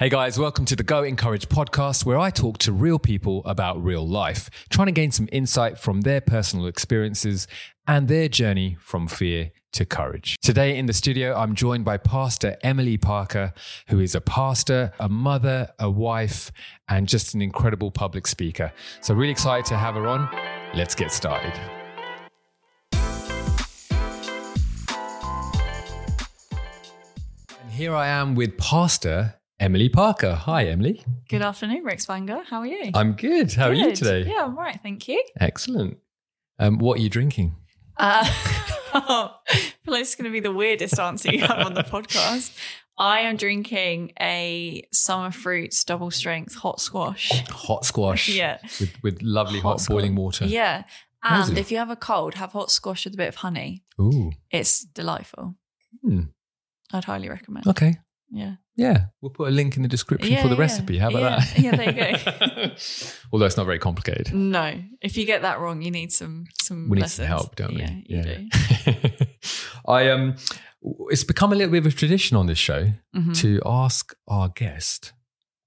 Hey guys, welcome to the Go In Courage podcast, where I talk to real people about real life, trying to gain some insight from their personal experiences and their journey from fear to courage. Today in the studio, I'm joined by Pastor Emily Parker, who is a pastor, a mother, a wife, and just an incredible public speaker. So, really excited to have her on. Let's get started. And here I am with Pastor Emily Parker. Hi, Emily. Good afternoon, Rix Banga. How are you? I'm good. How are you today? Yeah, I'm right. Thank you. Excellent. Um, what are you drinking? Uh, I feel like it's going to be the weirdest answer you have on the podcast. I am drinking a summer fruits double strength hot squash. Hot squash. Yeah. With, with lovely hot, Hot boiling water. Yeah. And if you have a cold, have hot squash with a bit of honey. Ooh. It's delightful. Hmm. I'd highly recommend. Okay. Yeah. Yeah. We'll put a link in the description Yeah, for the yeah. recipe. How about Yeah. that? Yeah, there you go. Although it's not very complicated. No, if you get that wrong, you need some some. We need lessons. some help, don't we? Yeah, you do. I um it's become a little bit of a tradition on this show Mhm. to ask our guest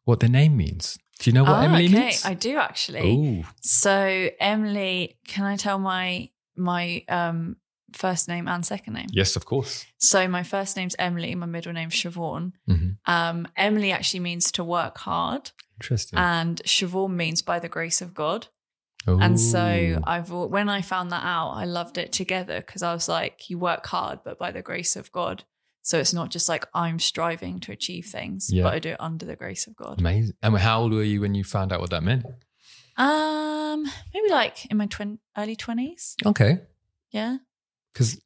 what their name means. Do you know what Ah, Emily okay. means? I do actually. Ooh. So Emily, can I tell my my um first name and second name? Yes, of course. So my first name's Emily, my middle name's Siobhan. Mhm. Um, Emily actually means to work hard, Interesting. and Siobhan means by the grace of God. And so I've when I found that out, I loved it together because I was like, you work hard, but by the grace of God. So it's not just like I'm striving to achieve things, Yeah. but I do it under the grace of God. Amazing. And how old were you when you found out what that meant? Um, maybe like in my twen- early twenties. Okay. Yeah. Because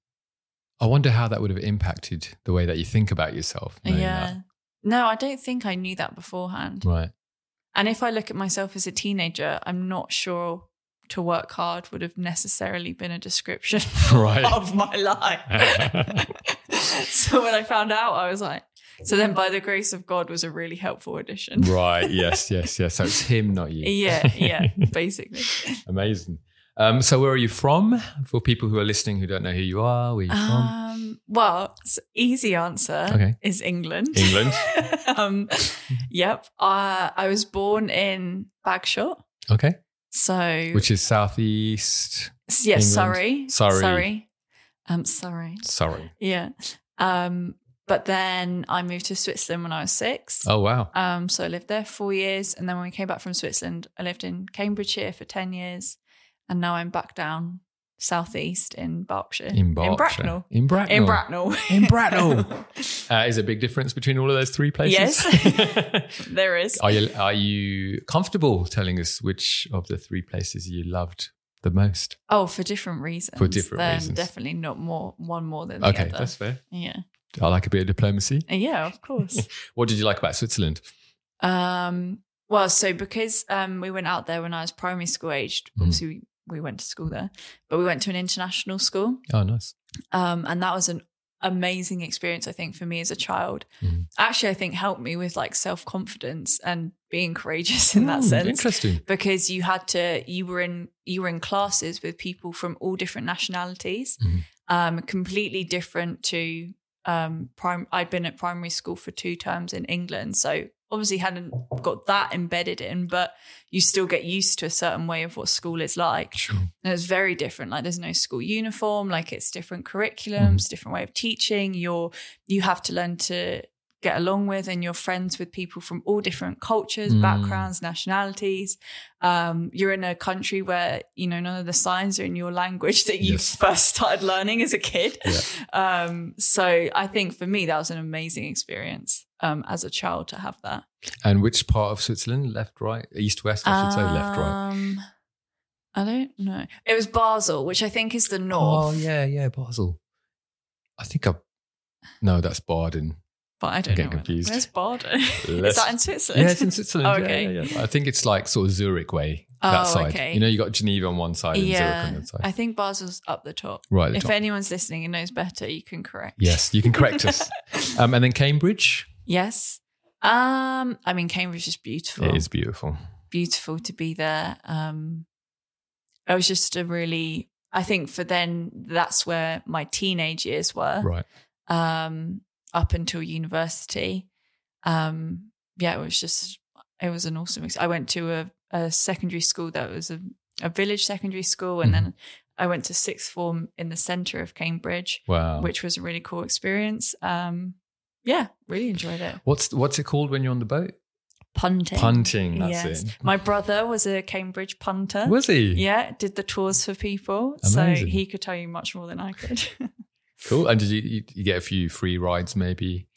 I wonder how that would have impacted the way that you think about yourself. Yeah. No, I don't think I knew that beforehand. Right. And if I look at myself as a teenager, I'm not sure to work hard would have necessarily been a description Right. of my life. so when I found out, I was like, so then by the grace of God was a really helpful addition. right. Yes, yes, yes. So it's him, not you. Yeah, yeah, basically. Amazing. Um, so where are you from? For people who are listening who don't know who you are, where are you from? Um, well, s- easy answer Okay. is England. England. um, yep. Uh, I was born in Bagshot. Okay. So Which is southeast. S- Yeah. Surrey. Surrey. Surrey. Um, Surrey. Sorry. Yeah. Um, but then I moved to Switzerland when I was six. Oh wow. Um, so I lived there four years, and then when we came back from Switzerland, I lived in Cambridgeshire for ten years, and now I'm back down southeast in Berkshire, In Berkshire. in Bracknell, In Bracknell. in Bracknell, In Bracknell. Uh, is there a big difference between all of those three places? Yes. there is. are you are you comfortable telling us which of the three places you loved the most? Oh, for different reasons. For different Then reasons. Definitely not more one more than the Okay, other. that's fair. yeah. I like a bit of diplomacy. Yeah, of course. What did you like about Switzerland? Um, well, so because um, we went out there when I was primary school aged, Mhm. obviously we, we went to school there, but we went to an international school. Oh, nice. Um, and that was an amazing experience, I think, for me as a child. Mhm. Actually, I think helped me with like self confidence and being courageous in that Hmm, sense. Interesting. Because you had to, you were in, you were in classes with people from all different nationalities, Mhm. um, completely different to um, prime. I'd been at primary school for two terms in England, so obviously hadn't got that embedded in, but you still get used to a certain way of what school is like. Sure. And it's very different. Like there's no school uniform, like it's different curriculums, different way of teaching. You're you have to learn to get along with and you're friends with people from all different cultures, Mm. backgrounds, nationalities. Um, you're in a country where, you know, none of the signs are in your language that you Yes. first started learning as a kid. Yeah. Um, so I think for me that was an amazing experience um, as a child to have that. And which part of Switzerland? Left, right, east, west? I should say left, right. Um, I don't know. It was Basel, which I think is the north. Oh yeah, yeah, Basel. I think I. No, that's Baden. But I don't getting know. confused. Where's Baden? Is that in Switzerland? Yeah, it's in Switzerland. Oh, yeah, okay. yeah, yeah. I think it's like sort of Zurich way. That Oh, side. okay. You know, you got Geneva on one side and Zurich on the other side. I think Basel's up the top. right. the If top. anyone's listening and knows better, you can correct. yes, you can correct us. Um, and then Cambridge. Yes. Um, I mean, Cambridge is beautiful. It is beautiful. beautiful to be there. Um, it was just a really, I think for then, that's where my teenage years were. Right. um, up until university. Um, yeah, it was just it was an awesome. Ex- I went to a, a secondary school that was a, a village secondary school, and Mm-hmm. then I went to sixth form in the centre of Cambridge, Wow. which was a really cool experience. Um, yeah, really enjoyed it. what's what's it called when you're on the boat? Punting. Punting. That's it. My brother was a Cambridge punter. Was he? Yeah, did the tours for people. Amazing. So he could tell you much more than I could. Cool. And did you, you you get a few free rides maybe,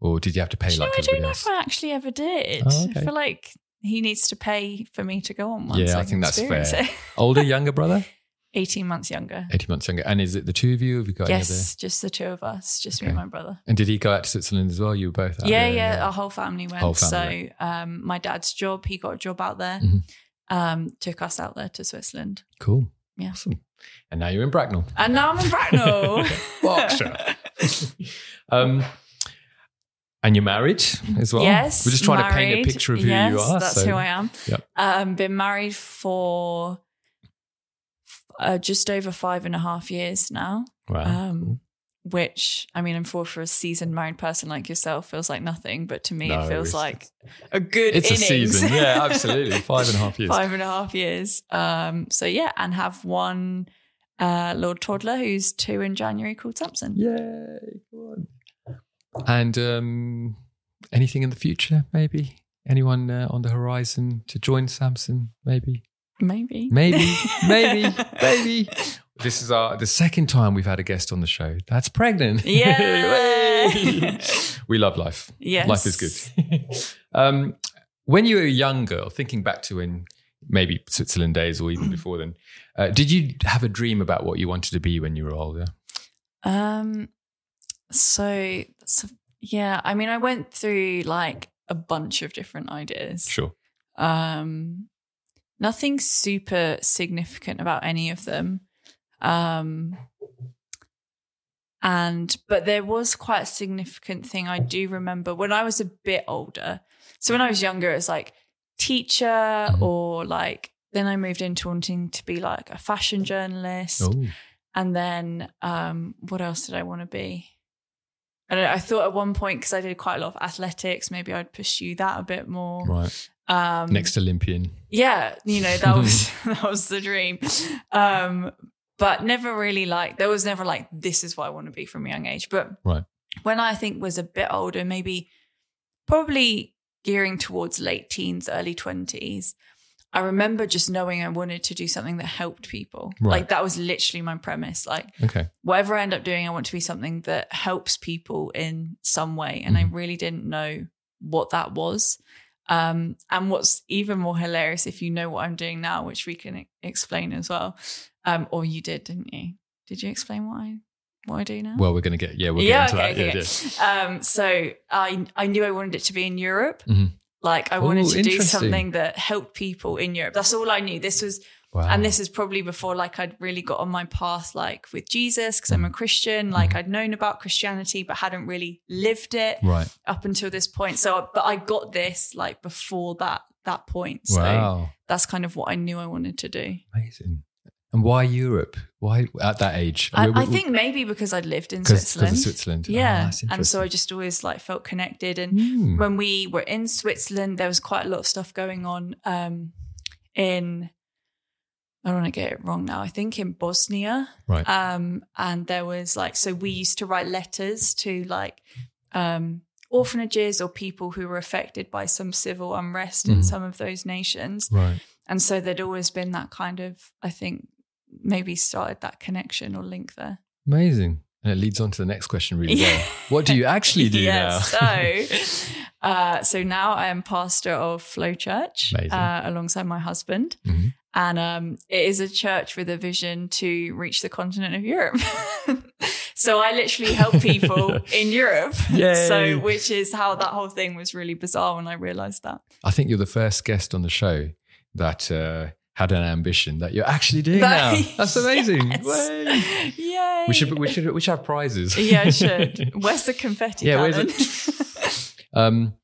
or did you have to pay Do you know, I don't know else? if I actually ever did. Oh, okay. I feel like he needs to pay for me to go on one. Yeah, so I I, think that's fair. Older, younger brother, 18 months younger. eighteen months younger. And is it the two of you? Have you got any other? Yes, just the two of us, just me and my brother. And did he go out to Switzerland as well? You were both out yeah, there, yeah, our whole family went. Whole family so um, my dad's job, he got a job out there, Mhm. um, took us out there to Switzerland. Cool. Yeah. Awesome. And now you're in Bracknell. And now I'm in Bracknell. Berkshire. um, and you're married as well. Yes. We're just trying to paint a picture of who yes, you are. That's so- who I am. Yep. Um, been married for uh, just over five and a half years now. Wow. Um, which I mean, I'm for for a seasoned married person like yourself feels like nothing, but to me No, it feels like a good. it's a season. Yeah, absolutely. Five and a half years. Five and a half years. Um, so yeah, and have one uh, Lord toddler who's two in January called Samson. Yay. Go on. And um, anything in the future, maybe? Anyone uh, on the horizon to join Samson, maybe? Maybe. Maybe, maybe, maybe. This is our the second time we've had a guest on the show that's pregnant. Yeah. We love life. Yes. Life is good. um, when you were a young girl, thinking back to in maybe Switzerland days or even before then, uh, did you have a dream about what you wanted to be when you were older? Um, so, so yeah, I mean, I went through like a bunch of different ideas. Sure. Um, nothing super significant about any of them. Um, and but there was quite a significant thing I do remember when I was a bit older. So when I was younger, it was like teacher Mhm. or like then I moved into wanting to be like a fashion journalist. Oh, And then um, what else did I want to be? I know. I thought at one point because I did quite a lot of athletics, maybe I'd pursue that a bit more. right. Um, Next Olympian. yeah, you know that was that was the dream, um, but never really like there was never like this is what I want to be from a young age. But Right. when I think was a bit older, maybe probably gearing towards late teens, early twenties. I remember just knowing I wanted to do something that helped people. Right. Like that was literally my premise. Like Okay. whatever I end up doing, I want to be something that helps people in some way. And I Mhm. really didn't know what that was. Um, and what's even more hilarious, if you know what I'm doing now, which we can explain as well, um, or you did, didn't you? Did you explain what I what I do now? Well, we're going to get, yeah, we'll Yeah, get into okay, that. okay. Yeah, yeah. Um, so I I knew I wanted it to be in Europe. Mhm. Like I wanted Oh, to do something that helped people in Europe. That's all I knew. This was Wow. and this is probably before like I'd really got on my path like with Jesus because I'm a Mm. Christian. Like I'd known about Christianity but hadn't really lived it right. up until this point. So but I got this like before that that point. So Wow. that's kind of what I knew I wanted to do. Amazing. And why Europe? Why at that age? I, We- I we- think maybe because I'd lived in Switzerland. Switzerland. Ah, Yeah. that's and so I just always like felt connected and Hmm. when we were in Switzerland, there was quite a lot of stuff going on um, in, I don't want to get it wrong now, I think in Bosnia. Right. Um, and there was like, so we used to write letters to like um, orphanages or people who were affected by some civil unrest in Mhm. some of those nations. right. And so there'd always been that kind of, I think, maybe started that connection or link there. Amazing. And it leads on to the next question really well. What do you actually do yes. now? So, uh, so now I am pastor of Flow Church uh, alongside my husband. Mhm. And um, it is a church with a vision to reach the continent of Europe. so I literally help people in Europe. Yay. So, which is how that whole thing was really bizarre when I realized that. I think you're the first guest on the show that uh, had an ambition that you're actually doing That- now. That's amazing. Yes. Way. Yay. We should we should we should have prizes. yeah, should. Where's the confetti? Yeah, where's it? um,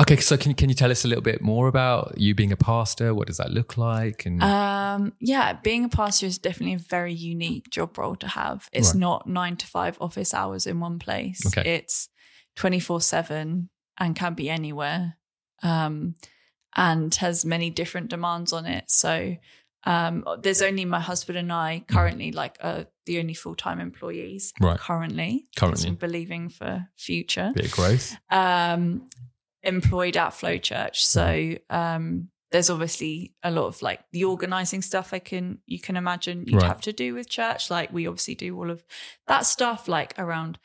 okay, so can can you tell us a little bit more about you being a pastor? What does that look like? And Um, yeah, being a pastor is definitely a very unique job role to have. It's Right. not nine to five office hours in one place. Okay. It's 24 7 and can be anywhere. um, and has many different demands on it. So um, there's only my husband and I currently, like, uh, the only full time employees Right. currently. Currently. Believing for future. Bit of growth. Um, employed at Flow Church, so um, there's obviously a lot of like the organizing stuff. I can you can imagine you'd Right. have to do with church. Like we obviously do all of that stuff, like around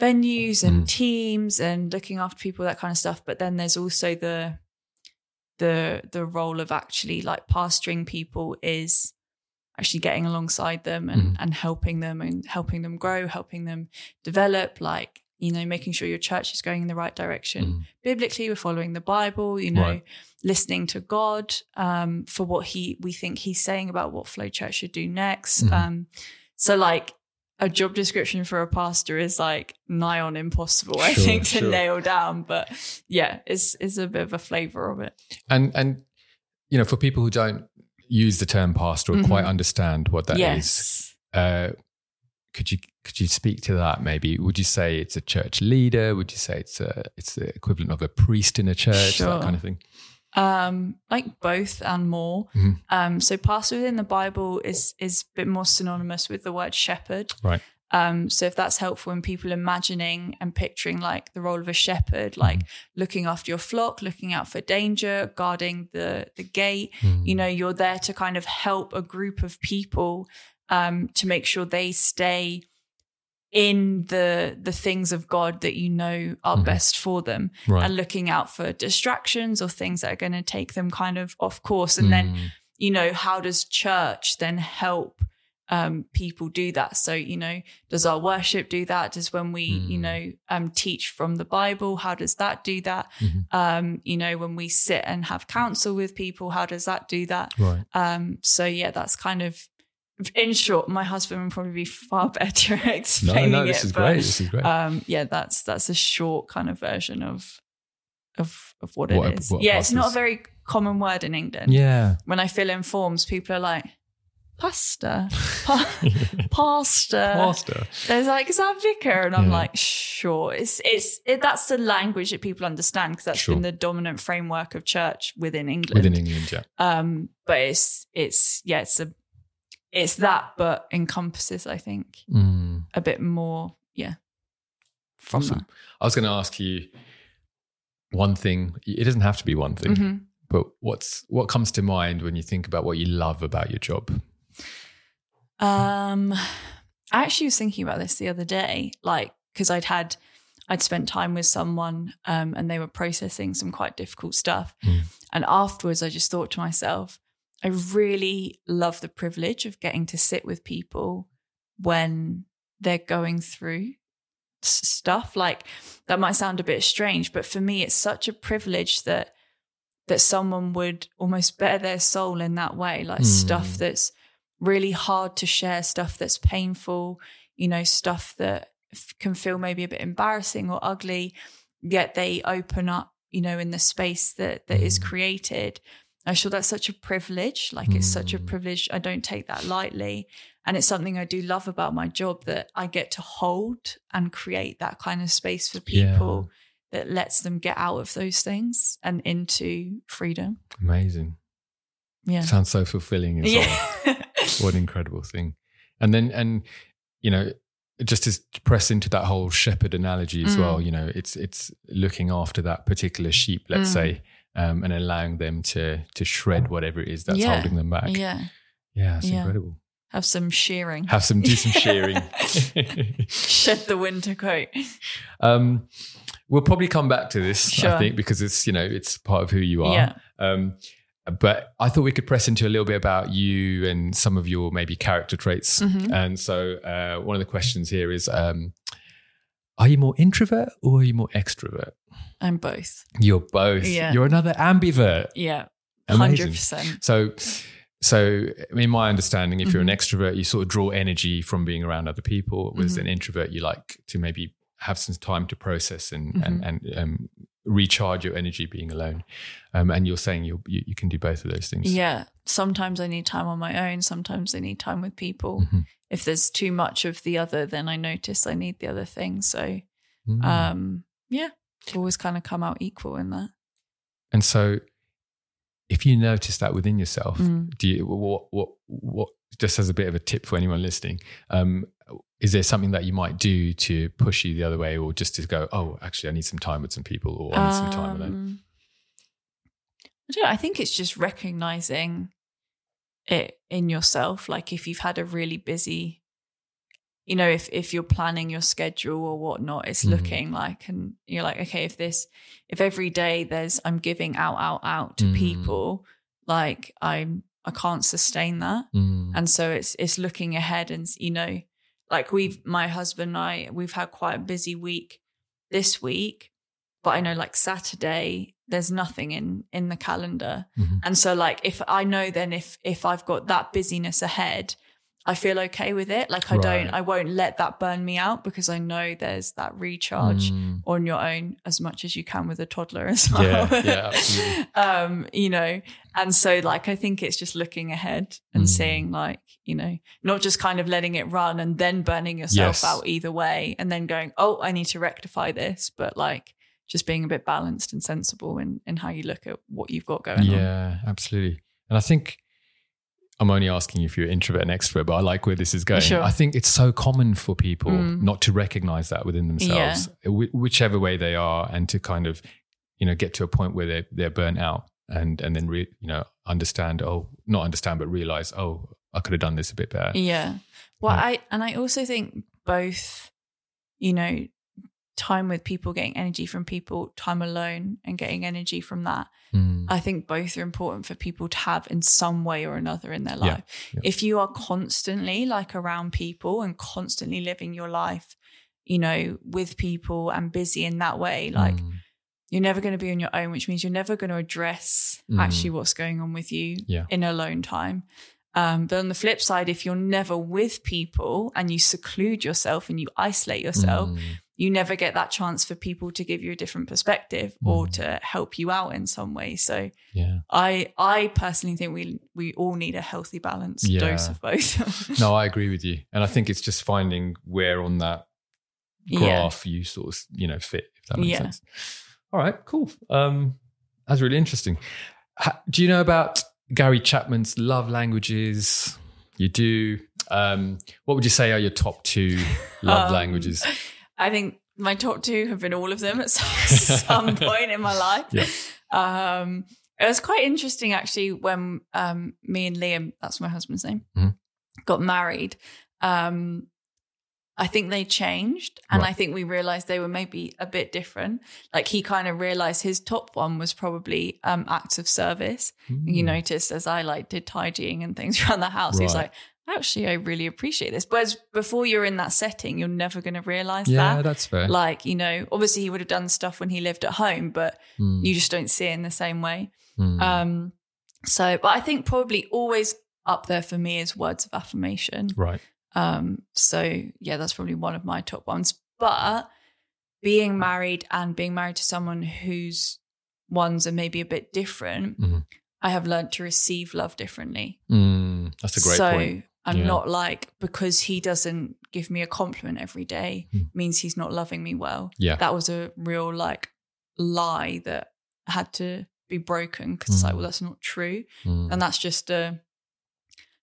venues and Mm. teams and looking after people, that kind of stuff. But then there's also the the the role of actually like pastoring people is actually getting alongside them and Mhm. and helping them and helping them grow, helping them develop, like you know, making sure your church is going in the right direction. Mm. Biblically, we're following the Bible, you know, Right. listening to God um, for what He we think He's saying about what Flow Church should do next. Mhm. Um, so, like a job description for a pastor is like nigh on impossible, I Sure, think, to sure. nail down. But yeah, it's it's a bit of a flavor of it. And and you know, for people who don't use the term pastor or Mhm. quite understand what that is, yes. uh, could you could you speak to that? Maybe would you say it's a church leader? Would you say it's a it's the equivalent of a priest in a church? Sure. That kind of thing. Um like both and more Mhm. um so pastor within the bible is is a bit more synonymous with the word shepherd Right. um so if that's helpful in people imagining and picturing like the role of a shepherd like looking after your flock looking out for danger guarding the the gate Mm. you know you're there to kind of help a group of people um to make sure they stay in the the things of god that you know are Mhm. best for them right. and looking out for distractions or things that are going to take them kind of off course. And then, Mm. you know, how does church then help um, people do that? So, you know, does our worship do that? Does when we, you Mm. know, um, teach from the Bible, how does that do that? Mhm. Um, you know, when we sit and have counsel with people, how does that do that? right. Um, so yeah, that's kind of in short, my husband would probably be far better at No, explaining no, this it. is but- great. This is great. um yeah that's that's a short kind of version of of of what it is. What what yeah it's not a very common word in england yeah. when i fill in forms people are like pastor pa- pastor Pastor. there's like is that vicar and i'm Yeah. like sure it's it's it, that's the language that people understand because that's Sure. been the dominant framework of church within england Within England, yeah. um but it's it's yeah it's a it's that but encompasses i think Mm. a bit more yeah from Awesome. I was going to ask you one thing. It doesn't have to be one thing, Mhm. but what's what comes to mind when you think about what you love about your job? Um, I actually was thinking about this the other day, like because I'd had I'd spent time with someone, um, and they were processing some quite difficult stuff, Mm. and afterwards, I just thought to myself, I really love the privilege of getting to sit with people when they're going through stuff. Like that might sound a bit strange, but for me, it's such a privilege that that someone would almost bare their soul in that way, like Mm. stuff that's really hard to share, stuff that's painful, you know, stuff that f- can feel maybe a bit embarrassing or ugly, yet they open up, you know, in the space that that is Mm. created. I feel that's such a privilege. Like it's such a Mm. privilege. I don't take that lightly. And it's something I do love about my job that I get to hold and create that kind of space for Yeah. people that lets them get out of those things and into freedom. Amazing. Yeah. Sounds so fulfilling as well. Yeah. What an incredible thing. And then, and, you know, just to press into that whole shepherd analogy as Mm. well, you know, it's, it's looking after that particular sheep, let's Mm. say, um, and allowing them to, to shred whatever it is that's Yeah. holding them back. yeah. Yeah. It's Yeah. incredible. Have some shearing. Have some, do some shearing. Shed the winter coat. um, we'll probably come back to this, I think, because it's, you know, it's part of who you are. Yeah. Um, but I thought we could press into a little bit about you and some of your maybe character traits. Mhm. And so, uh, one of the questions here is: um, Are you more introvert or are you more extrovert? I'm both. You're both. Yeah. You're another ambivert. Yeah. Amazing. 100%. So, so in my understanding, if you're an Mhm. extrovert, you sort of draw energy from being around other people. Whereas Mhm. an introvert, you like to maybe have some time to process and Mm-hmm. and, and um, recharge your energy being alone. Um, and you're saying you you you can do both of those things. Yeah. Sometimes I need time on my own. Sometimes I need time with people. If there's too much of the other, then I notice I need the other thing. So, Mm. um, yeah, always kind of come out equal in that. and so if you notice that within yourself, Mm. do you what what what just as a bit of a tip for anyone listening, um, is there something that you might do to push you the other way, or just to go, oh, actually, I need some time with some people, or I need some time alone? Um, I don't know. I think it's just recognizing it in yourself. Like if you've had a really busy, you know, if if you're planning your schedule or whatnot, it's Mhm. looking like, and you're like, okay, if this, if every day there's I'm giving out, out, out to Mm. people, like I'm, I can't sustain that Mm. and so it's it's looking ahead and you know like we've my husband and i we've had quite a busy week this week but i know like saturday there's nothing in in the calendar Mhm. and so like if i know then if if i've got that busyness ahead i feel okay with it like i don't i won't let that burn me out because i know there's that recharge Mm. on your own as much as you can with a toddler as well. Yeah, yeah, absolutely. um, you know, and so like I think it's just looking ahead and Mm. seeing like, you know, not just kind of letting it run and then burning yourself Yes. out either way and then going, Oh, I need to rectify this, but like just being a bit balanced and sensible in, in how you look at what you've got going on. Yeah, absolutely. And I think I'm only asking if you're introvert and extrovert, but I like where this is going. Sure. I think it's so common for people Mm. not to recognize that within themselves, wh- whichever way they are, and to kind of, you know, get to a point where they're, they're burnt out and, and then, re- you know, understand, oh, not understand, but realize, oh, I could have done this a bit better. Yeah. Well, Yeah. I and I also think both, you know, time with people, getting energy from people, time alone and getting energy from that. Mm. I think both are important for people to have in some way or another in their Yeah, life. yeah. If you are constantly like around people and constantly living your life, you know, with people and busy in that way, like Mm. you're never going to be on your own, which means you're never going to address Mm. actually what's going on with you Yeah. in alone time. Um, but on the flip side, if you're never with people and you seclude yourself and you isolate yourself, Mm. You never get that chance for people to give you a different perspective or Mm. to help you out in some way. So Yeah. I I personally think we we all need a healthy balanced Yeah. dose of both. No, I agree with you. And I think it's just finding where on that yeah. graph you sort of you know fit if that makes Yeah. sense all right cool um that's really interesting do you know about gary chapman's love languages you do um what would you say are your top two love Um, languages I think my top two have been all of them at some, some point in my life. Yeah. Um, it was quite interesting actually when um, me and Liam, that's my husband's name, Mhm. got married. Um, I think they changed, and Right. I think we realized they were maybe a bit different. Like he kind of realized his top one was probably um, acts of service. You Mm. noticed as I like did tidying and things around the house, he was like, "Actually, I really appreciate this." Whereas before you're in that setting, you're never going to realize yeah that. Yeah, that's fair Like you know, obviously he would have done stuff when he lived at home, but Mm, you just don't see it in the same way. mm. Um, so, but I think probably always up there for me is words of affirmation. right Um, so yeah, that's probably one of my top ones. But being married and being married to someone whose ones are maybe a bit different, Mhm. I have learned to receive love differently. Mm, that's a great so point I'm Yeah. not like because he doesn't give me a compliment every day Hmm. means he's not loving me well. yeah That was a real like lie that had to be broken because it's like, Mm. well, that's not true, Mm, and that's just a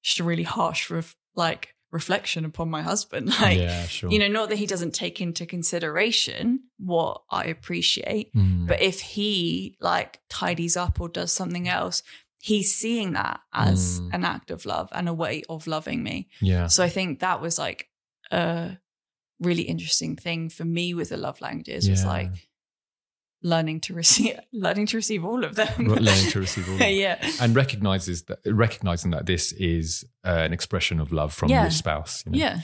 just a really harsh ref- like reflection upon my husband. Like, yeah sure you know, not that he doesn't take into consideration what I appreciate, Mm, but if he like tidies up or does something else, he's seeing that as Mm. an act of love and a way of loving me. yeah So I think that was like a really interesting thing for me with the love languages was like learning to receive learning to receive all of them. learning to receive all of them. yeah. and recognizes that recognizing that this is uh, an expression of love from Yeah. your spouse you know? Yeah.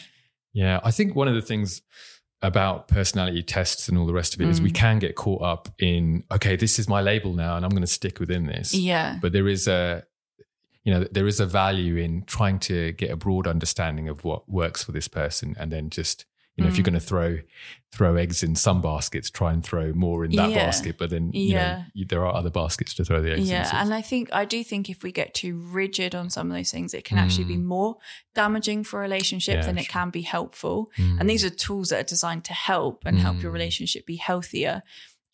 yeah i think one of the things about personality tests and all the rest of it is we Mm. can get caught up in okay this is my label now and i'm going to stick within this Yeah. but there is a you know there is a value in trying to get a broad understanding of what works for this person and then just you know if you're Mm. going to throw throw eggs in some baskets try and throw more in that Yeah. basket but then you Yeah. know you, there are other baskets to throw the eggs in Yeah, and I think I do think if we get too rigid on some of those things, it can actually be Mm. more damaging for a relationship Yeah, than it can be helpful. Mm. And these are tools that are designed to help and help your Mm. relationship be healthier.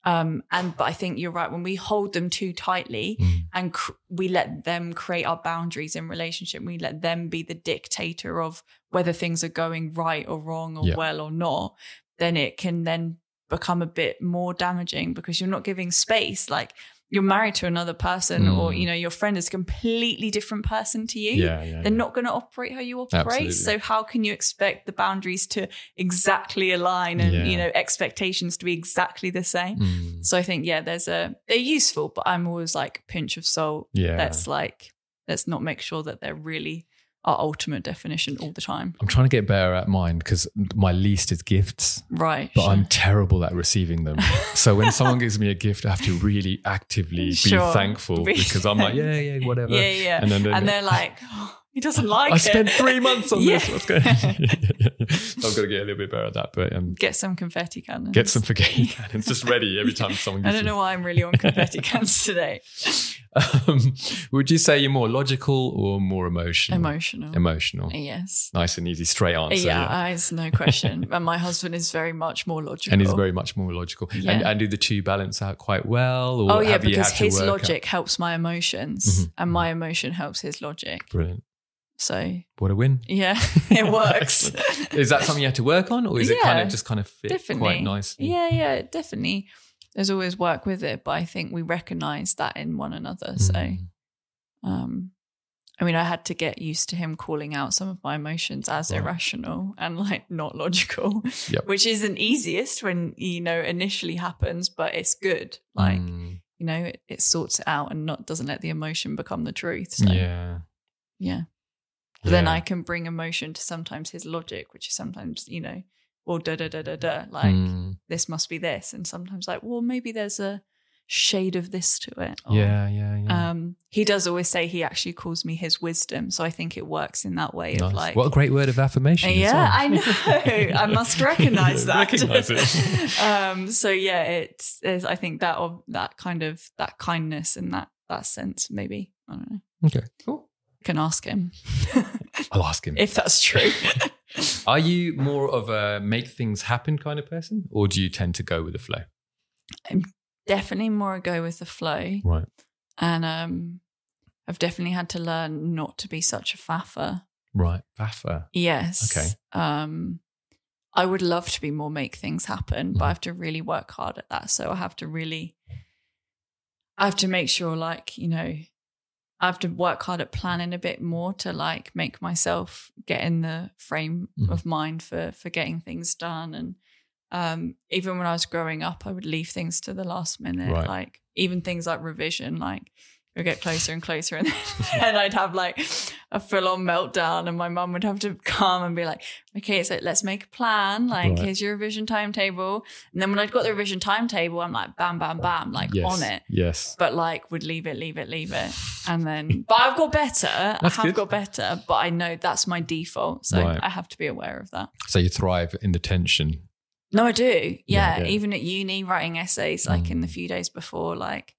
Um, and but I think you're right when we hold them too tightly Mm. and cr- we let them create our boundaries in relationship. We let them be the dictator of whether things are going right or wrong or Yeah. well or not. Then it can then become a bit more damaging because you're not giving space. Like you're married to another person, or Mm. you know your friend is a completely different person to you. Yeah, yeah. They're yeah. not going to operate how you operate. Absolutely. So how can you expect the boundaries to exactly align and you know expectations to be exactly the same? Mm. So I think yeah, there's a they're useful, but I'm always like pinch of salt. Yeah. Let's like let's not make sure that they're really our ultimate definition all the time. I'm trying to get better at mine because my least is gifts, Right. but sure. I'm terrible at receiving them. so when someone gives me a gift, I have to really actively be thankful because I'm like, yeah, yeah, whatever. yeah, yeah. And then, and they're like, oh, he doesn't like I it. spent three months on Yeah. this. What's going on? so I've got to get a little bit better at that. But um, Get some confetti cannons. get some forgetting cannons just ready every time someone I don't know why I'm really on confetti cannons today. Um, would you say you're more logical or more emotional? Emotional. Emotional. yes. Nice and easy, straight answer. yeah, yeah. it's no question. and my husband is very much more logical. and he's very much more logical. Yeah. And, and do the two balance out quite well? Or Oh yeah, because his work out- logic helps my emotions, Mhm. and my emotion helps his logic. Brilliant. So What a win. yeah, it works. Is that something you had to work on, or is it kind of just kind of fit definitely. quite nicely? Yeah, yeah, definitely. There's always work with it, but I think we recognize that in one another. So, Mm. um, I mean, I had to get used to him calling out some of my emotions as Right. irrational and like not logical, Yep. which isn't easiest when you know initially happens, but it's good. Like Mm, you know, it, it sorts it out and not doesn't let the emotion become the truth. So, yeah. yeah. But then I can bring emotion to sometimes his logic, which is sometimes you know, well, da da da da da, like Mm, this must be this, and sometimes like, well, maybe there's a shade of this to it. or- yeah, yeah, yeah. Um, he does always say he actually calls me his wisdom, so I think it works in that way Nice. of like. what a great word of affirmation. yeah, well. I know. I must recognize that. Recognise it. um, so yeah, it's, it's. I think that of that kind of that kindness and that that sense. Maybe I don't know. Okay, cool. Can ask him I'll ask him. if that's true. Are you more of a make things happen kind of person, or do you tend to go with the flow? I'm definitely more a go with the flow, Right. and um, I've definitely had to learn not to be such a faffer. Right. Baffa. Yes. Okay. Um, I would love to be more make things happen, but I Mhm. have to really work hard at that. So I have to really, I have to make sure, like, you know, I have to work hard at planning a bit more to like make myself get in the frame Mhm. of mind for for getting things done. And um, even when I was growing up, I would leave things to the last minute, Right. like even things like revision, like would get closer and closer, and, and I'd have like a full on meltdown, and my mum would have to come and be like, "Okay, so let's make a plan. Like, Right. here's your revision timetable." And then when I'd got the revision timetable, I'm like, "Bam, bam, bam!" Like yes. on it Yes. but like would leave it, leave it, leave it. And then, but I've got better. I have good. got better, but I know that's my default. So Right. I have to be aware of that. So you thrive in the tension. No, I do. Yeah, Yeah. yeah. Even at uni, writing essays, like in the Mm. few days before, like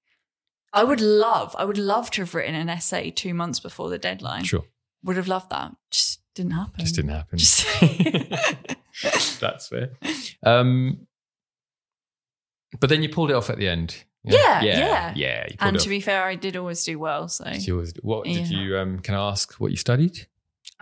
I would love, I would love to have written an essay two months before the deadline. Sure. Would have loved that. Just didn't happen. Just didn't happen. Just- That's fair. Um, but then you pulled it off at the end. Yeah, yeah, yeah. yeah. You pulled and to be fair, I did always do well. So It's yours. What did you? Um, can I ask what you studied?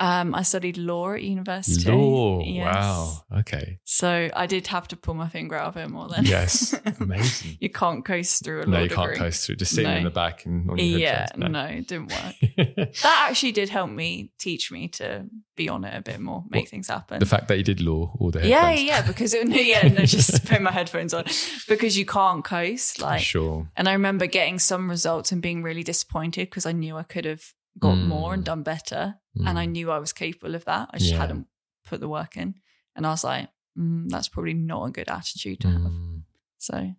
Um, I studied law at university. Law. Yes. Wow. Okay. So I did have to pull my finger out of it more than Yes. Amazing. you can't coast through a law no, you can't coast through. Just sitting in the back and on your Yeah, headphones. no. it didn't work. That actually did help me teach me to be on it a bit more, make What, things happen. the fact that you did law all the yeah, yeah, because it, yeah, no, just put my headphones on because you can't coast. Like, sure. and I remember getting some results and being really disappointed because I knew I could have got Mm. more and done better, and I Mm. knew I was capable of that. I just Yeah. hadn't put the work in, and I was like, mm, that's probably not a good attitude to have. Mm. So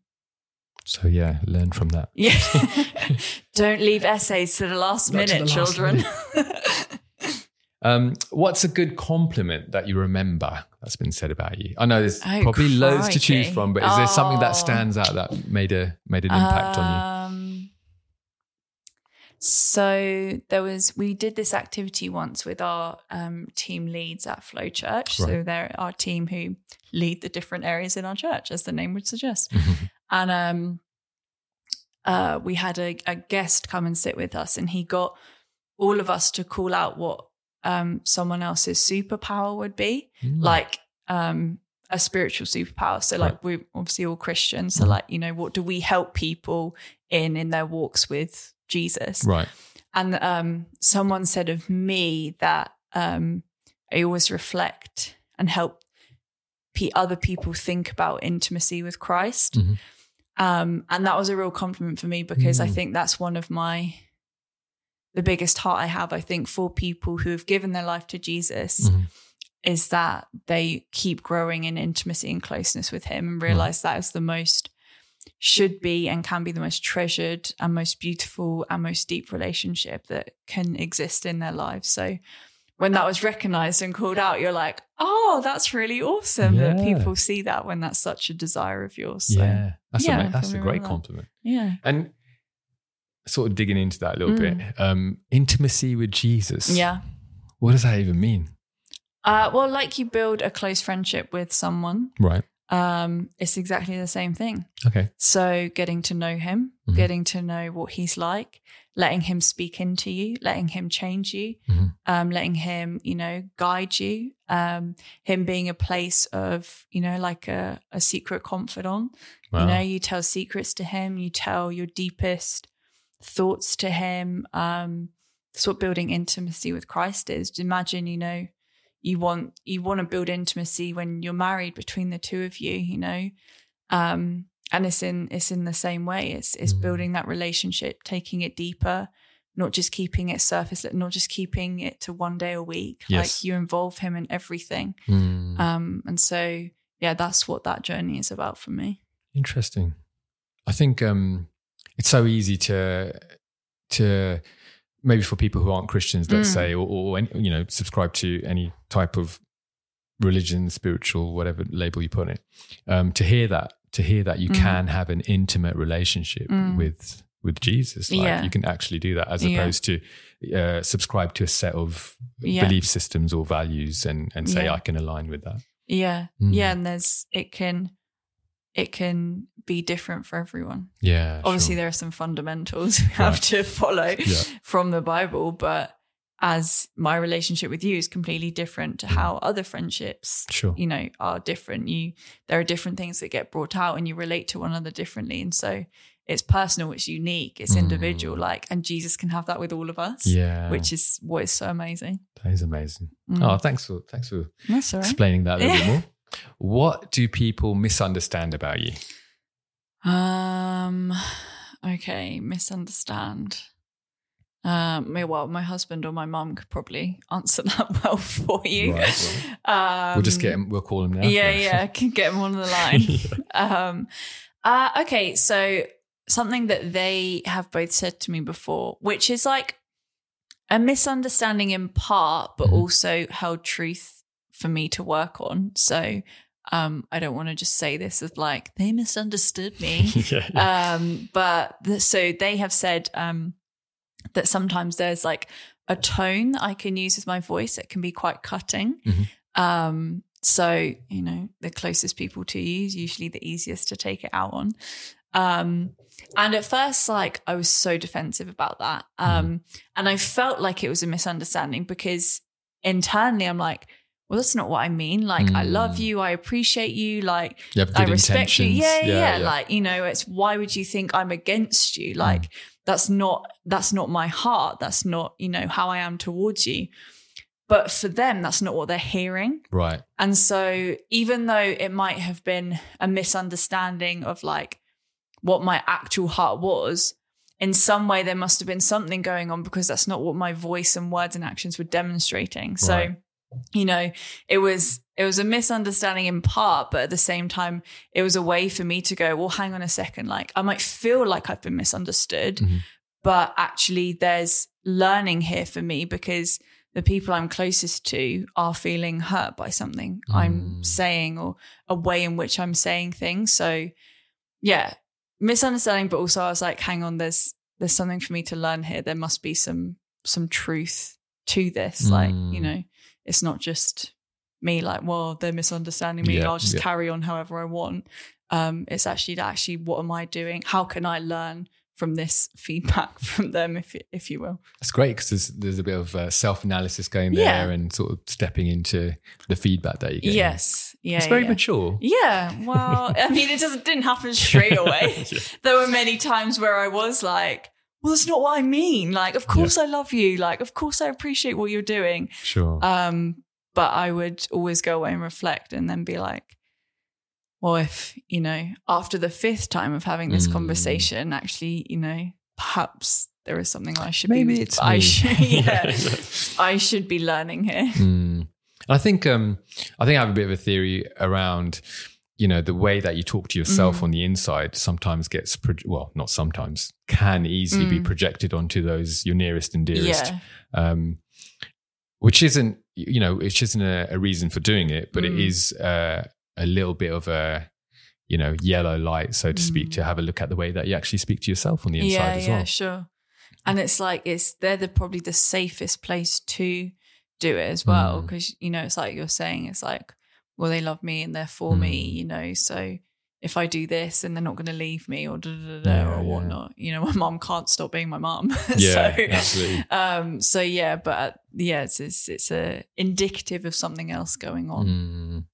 So yeah, learn from that. yeah, don't leave essays to the last Not minute, the last children. Um, what's a good compliment that you remember that's been said about you? I know there's Oh, probably loads to choose from, but is there something that Oh. stands out that made a made an impact on Um, so there was we did this activity once with our um, team leads at Flow Church. So they're our team who lead the different areas in our church, as the name would suggest. you? and um, uh, we had a, a guest come and sit with us, and he got all of us to call out what um, someone else's superpower would be, Mm. like um, a spiritual superpower. So, like, we're obviously all Christians. So, Mhm. like, you know, what do we help people in in their walks with Jesus? right. And um, someone said of me that um, I always reflect and help pe other people think about intimacy with Christ. Mhm. Um, and that was a real compliment for me because I Mm. think that's one of my the biggest heart I have. I think for people who have given their life to Jesus Mhm. is that they keep growing in intimacy and closeness with Him and realize that is the most should be and can be the most treasured and most beautiful and most deep relationship that can exist in their lives. So when that was recognized and called out, you're like, oh, that's really awesome that people see that when that's such a desire of yours. So, yeah. That's, yeah, a, that's a great that. compliment. yeah. And sort of digging into that a little Mm. bit, um, intimacy with Jesus. Yeah. What does that even mean? Uh, well, like you build a close friendship with someone, Right. Um, it's exactly the same thing. Okay. So getting to know him, Mhm. getting to know what he's like, letting him speak into you, letting him change you, Mhm. um, letting him, you know, guide you, um, him being a place of, you know, like a, a secret confidant. Wow. You know, you tell secrets to him, you tell your deepest thoughts to him. Um, that's what building intimacy with Christ is. Imagine, you know, you want you want to build intimacy when you're married between the two of you, you know. Um, and it's in it's in the same way. It's it's Mhm. building that relationship, taking it deeper, not just keeping it surface, not just keeping it to one day a week. Yes. Like you involve him in everything. Mm. Um, and so yeah, that's what that journey is about for me. Interesting. I think um, it's so easy to to maybe for people who aren't Christians, let's Mm. say, or, or any- you know, subscribe to any type of religion, spiritual, whatever label you put on it, um, to hear that, to hear that you Mm. can have an intimate relationship Mm. with with Jesus, like Yeah. you can actually do that, as Yeah. opposed to uh, subscribe to a set of Yeah. belief systems or values and and say Yeah. I can align with that. Yeah. Mm. Yeah. And there's it can it can be different for everyone. Yeah, Obviously sure. there are some fundamentals we have Right. to follow Yeah. from the Bible, but as my relationship with you is completely different to Mm. how other friendships sure. you know are different you there are different things that get brought out and you relate to one another differently and so it's personal it's unique it's individual Mm. like and jesus can have that with all of us Yeah, which is what is so amazing that is amazing. Mm. Oh, thanks for thanks for explaining that a little bit more. What do people misunderstand about you? um okay misunderstand um well my husband or my mum could probably answer that well for you Right, um we'll just get him. We'll call him now. yeah yeah can get him on the line um uh okay so something that they have both said to me before which is like a misunderstanding in part but Mhm. also held truth for me to work on. So um i don't want to just say this as like they misunderstood me. Yeah, yeah. um but the, so they have said um that sometimes there's like a tone that i can use with my voice that can be quite cutting. Mhm. um so you know the closest people to you is usually the easiest to take it out on. Um and at first like i was so defensive about that. Um and i felt like it was a misunderstanding because internally i'm like well that's not what i mean like i love Mm. you i appreciate you like you I respect you. intentions. Yeah, yeah, Like, you know, it's why would you think I'm against you? Like, that's not that's not my heart. That's not, you know, how I am towards you. But for them, that's not what they're hearing. right. And so even though it might have been a misunderstanding of like what my actual heart was, in some way there must have been something going on because that's not what my voice and words and actions were demonstrating. So, Right. You know, it was it was a misunderstanding in part, but at the same time, it was a way for me to go, well, hang on a second, like I might feel like I've been misunderstood, Mhm. but actually there's learning here for me because the people I'm closest to are feeling hurt by something I'm Mm. saying or a way in which I'm saying things. So yeah, misunderstanding, but also I was like, hang on, there's there's something for me to learn here. There must be some some truth to this. Like, you Mm. know, it's not just me like, well, they're misunderstanding me. Yeah, I'll just yeah. carry on however I want. um, it's actually actually what am I doing? How can I learn from this feedback from them, if if you will? That's great because there's there's a bit of uh, self analysis going there Yeah. and sort of stepping into the feedback that you get. Yes, yeah, it's very mature. Yeah, well, I mean, it doesn't didn't happen straight away. There were many times where I was like, "Well, that's not what I mean." Like, of course I love you. Like, of course I appreciate what you're doing. Sure. Um, but I would always go away and reflect, and then be like, "Well, if you know, after the fifth time of having this Mm. conversation, actually, you know, perhaps there is something I should Maybe be. it's I me. should, yeah, I should be learning here. Mm. I think um, I think I have a bit of a theory around you know the way that you talk to yourself Mm. on the inside sometimes gets pro- well not sometimes can easily be Mm. projected onto those your nearest and dearest Yeah, um, which isn't you know which isn't a, a reason for doing it but it Mm. is uh, a little bit of a you know yellow light so to speak Mm. to have a look at the way that you actually speak to yourself on the inside yeah, as yeah, well sure. And it's like it's they're the probably the safest place to do it as well Mm. because you know it's like you're saying it's like well they love me and they're for me Mm. you know so if I do this and they're not going to leave me or da, da, da, da, Yeah, or yeah. whatnot you know my mom can't stop being my mom yeah so absolutely um so yeah but uh, yeah it's it's, it's a indicative of something else going on Mm.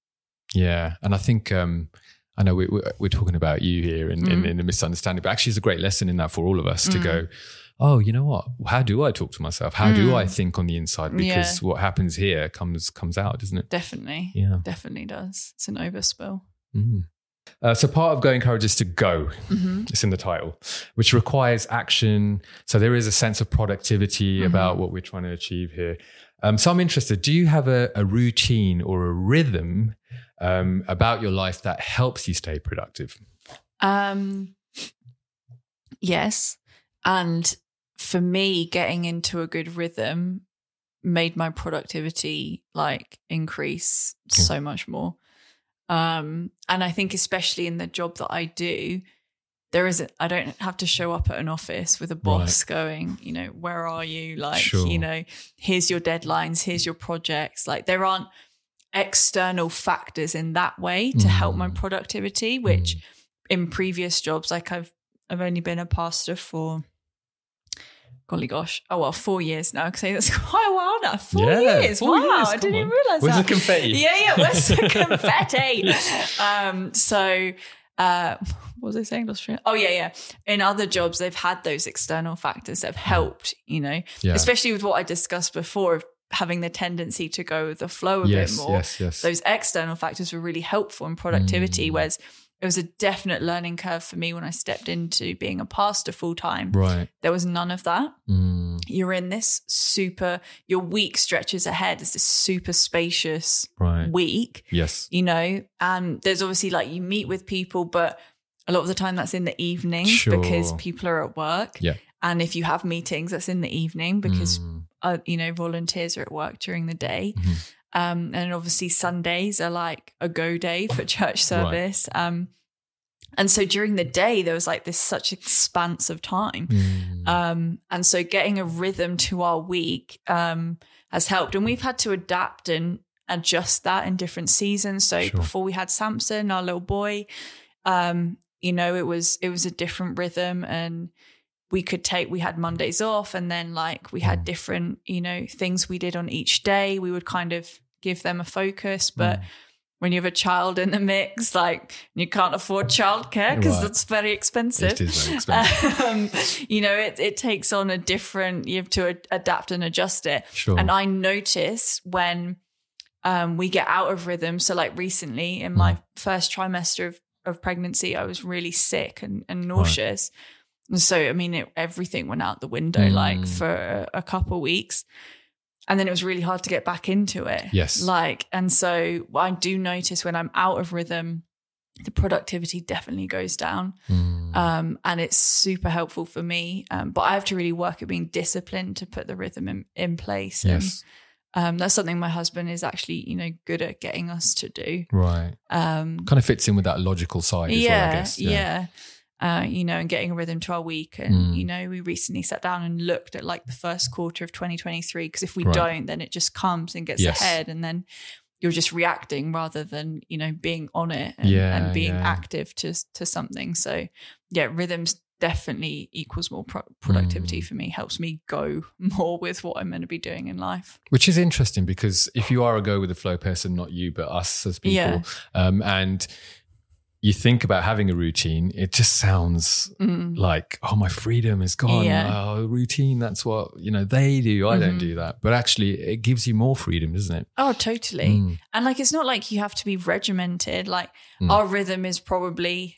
Yeah, and I think um, I know we, we, we're talking about you here in, in, Mm. in a misunderstanding, but actually, it's a great lesson in that for all of us to Mm. go. Oh, you know what? How do I talk to myself? How do Mm. I think on the inside? Because what happens here comes comes out, doesn't it? definitely Yeah. definitely does it's an overspill Mm. Uh, so part of Go In Courage is to go. hmm It's in the title, which requires action. So there is a sense of productivity Mhm. about what we're trying to achieve here. Um, so I'm interested. Do you have a, a routine or a rhythm um, about your life that helps you stay productive? Um, yes. And for me, getting into a good rhythm made my productivity like increase Okay. so much more. Um, and I think especially in the job that I do, there isn't I don't have to show up at an office with a boss going, you know, where are you? Like, Sure. you know, here's your deadlines, here's your projects. Like there aren't external factors in that way to help my Mm. productivity, which in previous jobs, like I've I've only been a pastor for golly gosh, oh well, four years now. Because that's quite a while now. Four Yeah, years. four wow, years, I didn't even realize Where's that. the confetti? Yeah, yeah, where's the confetti? Um, so uh what was I saying? Train- Oh yeah, yeah. In other jobs, they've had those external factors that have helped, you know, Yeah. especially with what I discussed before of having the tendency to go with the flow a yes, bit more yes, yes. those external factors were really helpful in productivity. Mm. Whereas it was a definite learning curve for me when I stepped into being a pastor full time. right. There was none of that. Mm, You're in this super, your week stretches ahead It's this super spacious right. week, Yes. you know, and there's obviously like you meet with people, but a lot of the time that's in the evening Sure. because people are at work. Yeah. And if you have meetings, that's in the evening because Mm, uh, you know, volunteers are at work during the day. Mhm. Um, and obviously Sundays are like a go day for church service. Um, and so during the day, there was like this such expanse of time. mm, Um, and so getting a rhythm to our week um, has helped. And we've had to adapt and adjust that in different seasons. So Sure. before we had Samson, our little boy, um, you know, it was it was a different rhythm and we could take we had Mondays off and then like we had Mm. different, you know, things we did on each day. We would kind of give them a focus. But Mm. when you have a child in the mix, like you can't afford childcare because Right. that's very expensive. It is very expensive. um, you know, it, it takes on a different, you have to adapt and adjust it. sure. And I notice when um, we get out of rhythm. So, like recently in my Mm. first trimester of, of pregnancy, I was really sick and, and nauseous. And so, I mean, it, everything went out the window like Mm. for a, couple weeks. And then it was really hard to get back into it. Yes. Like, and so I do notice when I'm out of rhythm, the productivity definitely goes down. Mm, Um, and it's super helpful for me. Um, but I have to really work at being disciplined to put the rhythm in, in place. yes. And um, that's something my husband is actually, you know, good at getting us to do. Right. Um, Kind of fits in with that logical side as yeah, well, I guess. yeah. Uh, you know, and getting a rhythm to our week. And, Mm. you know, we recently sat down and looked at like the first quarter of 2023. Because if we Right. don't, then it just comes and gets Yes. ahead. And then you're just reacting rather than you know being on it and, Yeah, and being yeah. active to to something so yeah rhythms definitely equals more pro- productivity Mm. for me helps me go more with what i'm going to be doing in life Which is interesting because if you are a go with the flow person, not you, but us as people, Yeah. um, and you think about having a routine, it just sounds Mm. like, oh, my freedom is gone. Yeah. Oh, routine, that's what, you know, they do. I don't Mhm. do that. But actually, it gives you more freedom, doesn't it? oh totally Mm. and like it's not like you have to be regimented like Mm. our rhythm is probably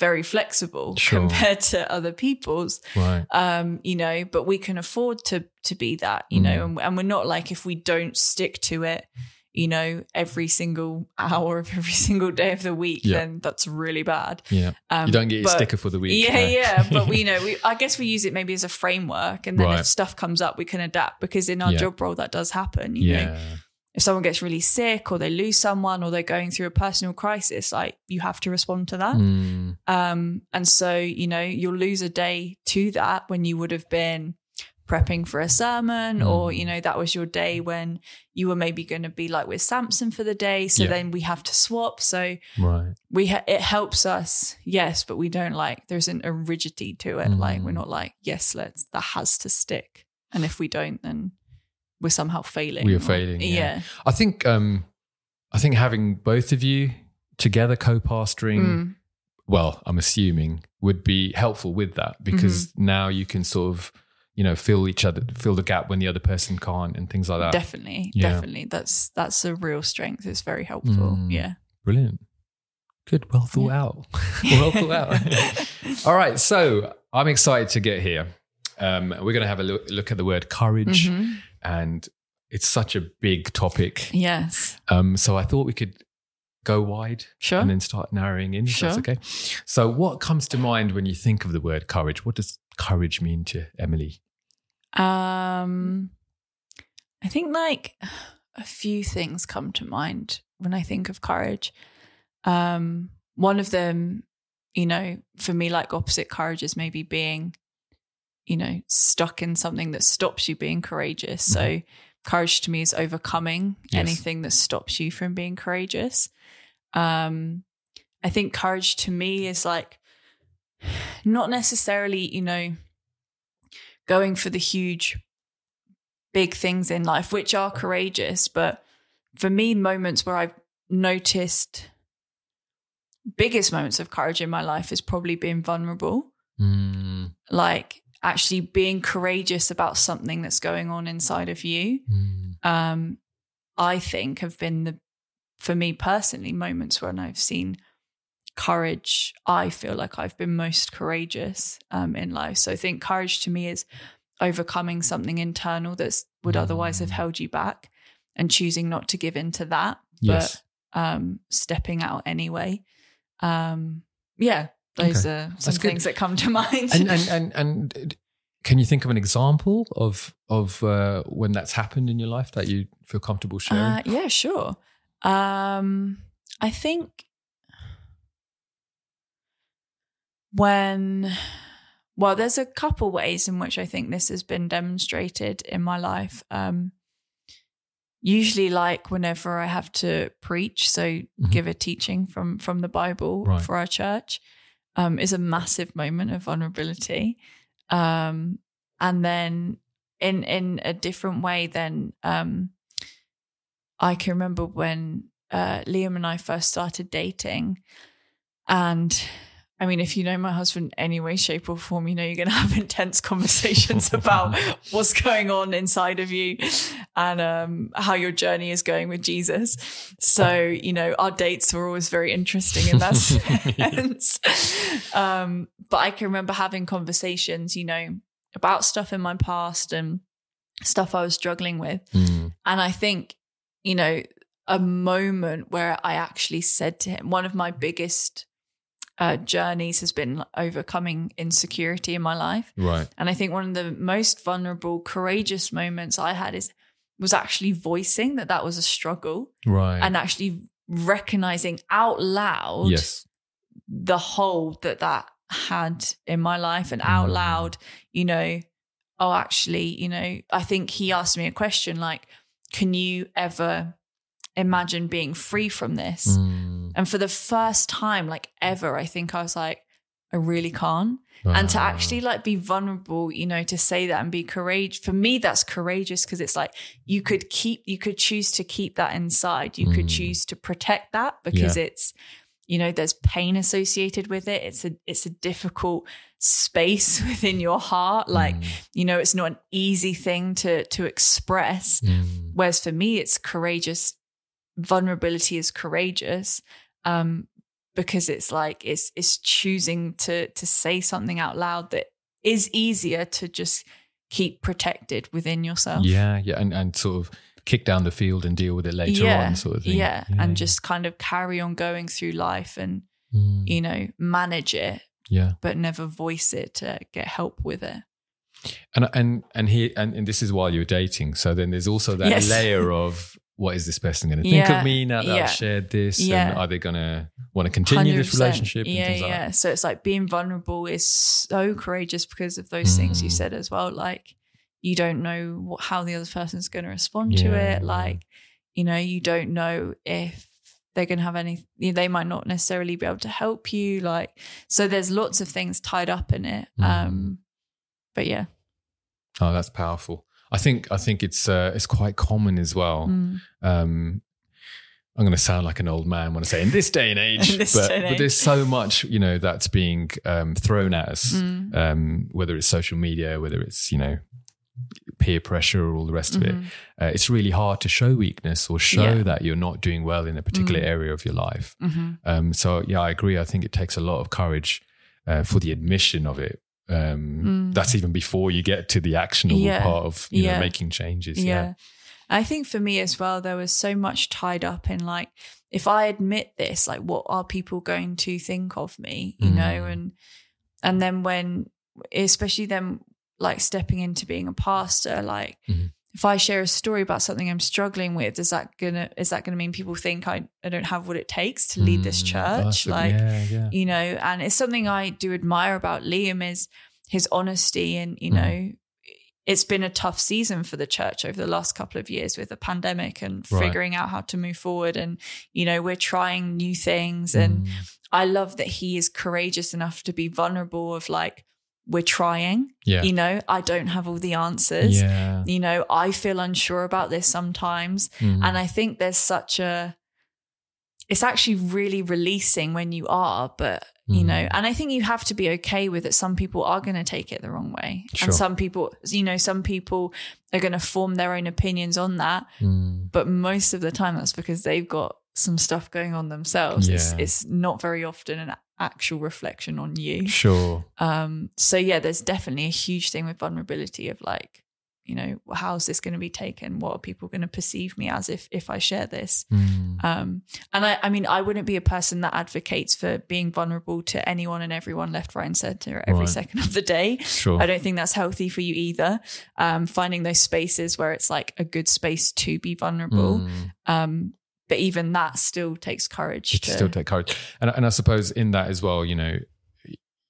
very flexible Sure. compared to other people's Right. um you know but we can afford to to be that you know Mm. and, and we're not like if we don't stick to it you know every single hour of every single day of the week Yeah. then that's really bad Yeah. um, You don't get your but- sticker for the week. yeah no. yeah but we you know we i guess we use it maybe as a framework and then Right. if stuff comes up we can adapt because in our Yeah. job role that does happen you know yeah. if someone gets really sick or they lose someone or they're going through a personal crisis like you have to respond to that Mm. um, and so, you know, you'll lose a day to that when you would have been prepping for a sermon, or, Mm. you know, that was your day when you were maybe going to be like with Samson for the day. So Yeah. then we have to swap. So Right. we, ha- it helps us, yes, but we don't like, there isn't a rigidity to it. Like, we're Mm. not like, yes, let's, that has to stick. And if we don't, then we're somehow failing. We are failing, yeah. Yeah. I think um I think having both of you together co-pastoring, Mm. well, I'm assuming would be helpful with that because Mm-hmm. now you can sort of, you know, fill each other fill the gap when the other person can't and things like that. Definitely. Yeah. Definitely. That's, that's a real strength. It's very helpful. Mm. Yeah. Brilliant. Good. Well thought Yeah. out. well thought out. All right. So I'm excited to get here. Um, we're going to have a look, look at the word courage, Mhm. and it's such a big topic. Yes. Um, so I thought we could go wide Sure. and then start narrowing in. If that's Sure. okay. So, what comes to mind when you think of the word courage? What does courage mean to Emily? Um, I think like a few things come to mind when I think of courage. Um, one of them, you know, for me, like opposite courage is maybe being, you know, stuck in something that stops you being courageous. So, courage to me is overcoming Yes. anything that stops you from being courageous. Um, I think courage to me is like not necessarily, you know, going for the huge, big things in life, which are courageous. But for me, moments where I've noticed biggest moments of courage in my life is probably being vulnerable, Mm, like actually being courageous about something that's going on inside of you. mm, Um, I think have been the, for me personally, moments when I've seen courage. I feel like I've been most courageous um, in life. So I think courage to me is overcoming something internal that would otherwise have held you back and choosing not to give in to that, yes. but um, stepping out anyway. Um, yeah, those Okay. are some That's good. things that come to mind. And, and and and can you think of an example of of uh, when that's happened in your life that you feel comfortable sharing? Uh, yeah, sure. Um, I think when, well, there's a couple ways in which I think this has been demonstrated in my life. Um, usually, like whenever I have to preach, so give a teaching from from the Bible Right. for our church, um, is a massive moment of vulnerability. Um, and then in in a different way, then um, I can remember when uh, Liam and I first started dating, and I mean, if you know my husband any way, shape, or form, you know you're going to have intense conversations about what's going on inside of you and um, how your journey is going with Jesus. So, you know, our dates were always very interesting in that sense. um, but I can remember having conversations, you know, about stuff in my past and stuff I was struggling with. Mm, And I think, you know, a moment where I actually said to him, one of my biggest uh, journeys has been overcoming insecurity in my life. right. And I think one of the most vulnerable, courageous moments I had is was actually voicing that that was a struggle Right. and actually recognizing out loud yes. the hold that that had in my life and out Mm. loud, you know, oh, actually, you know, I think he asked me a question like, can you ever imagine being free from this. Mm. And for the first time, like ever, I think I was like, I really can't. And to actually like be vulnerable, you know, to say that and be courageous. For me, that's courageous because it's like you could keep, you could choose to keep that inside. You could Mm. choose to protect that because it's, you know, there's pain associated with it. It's a, it's a difficult space within your heart. Like, Mm. you know, it's not an easy thing to to express. Mm. Whereas for me, it's courageous. Vulnerability is courageous um, because it's like it's it's choosing to to say something out loud that is easier to just keep protected within yourself. Yeah, yeah, and, and sort of kick down the field and deal with it later yeah, on, sort of thing. yeah, and just kind of carry on going through life and Mm. you know manage it, yeah, but never voice it to get help with it. and and and here and, and this is while you're dating. So then there's also that Yes. layer of what is this person going to think Yeah, of me now that yeah. I've shared this? Yeah. And are they going to want to continue this 100%. relationship? And Yeah, like yeah. that? So it's like being vulnerable is so courageous because of those things you Mm. said as well. Like you don't know what, how the other person's going to respond to it. Like you know, you don't know if they're going to have any. They might not necessarily be able to help you. Like so, there's lots of things tied up in it. Mm. Um, but yeah, Oh, that's powerful. I think I think it's uh, it's quite common as well. Mm. Um, I'm going to sound like an old man when I say in this day and age, but, day and but age. there's so much you know that's being um, thrown at us, Mm. um, whether it's social media, whether it's you know peer pressure or all the rest of it. Mhm. Uh, it's really hard to show weakness or show Yeah. that you're not doing well in a particular Mm. area of your life. Mhm. Um, so yeah, I agree. I think it takes a lot of courage uh, for the admission of it. Um, Mm. That's even before you get to the actionable Yeah. part of you know making changes. yeah. Yeah. I think for me as well, there was so much tied up in like, if I admit this, like, what are people going to think of me? You know, Mm. and and then when, especially then, like stepping into being a pastor, like. Mhm. If I share a story about something I'm struggling with, is that gonna is that gonna mean people think I, I don't have what it takes to lead this Mm, church? that's like, yeah, yeah. you know and it's something i do admire about liam is his honesty and you Mhm. know it's been a tough season for the church over the last couple of years with the pandemic and Right. figuring out how to move forward and you know we're trying new things and Mm, i love that he is courageous enough to be vulnerable of like we're trying yeah, you know i don't have all the answers yeah. you know i feel unsure about this sometimes Mm, and I think there's such a, it's actually really releasing when you are, but you know, Mm. and I think you have to be okay with it. Some people are going to take it the wrong way. Sure. And some people, you know, some people are going to form their own opinions on that. mm, But most of the time, that's because they've got some stuff going on themselves. It's, it's not very often an actual reflection on you. sure. Um, so yeah, there's definitely a huge thing with vulnerability of like, you know, how's this going to be taken? What are people going to perceive me as if if I share this? Mm, Um, and I, I mean, I wouldn't be a person that advocates for being vulnerable to anyone and everyone left, right, and center every Right. second of the day. sure. I don't think that's healthy for you either. Um, finding those spaces where it's like a good space to be vulnerable. Mm. Um, but even that still takes courage it to still take courage and, and i suppose in that as well you know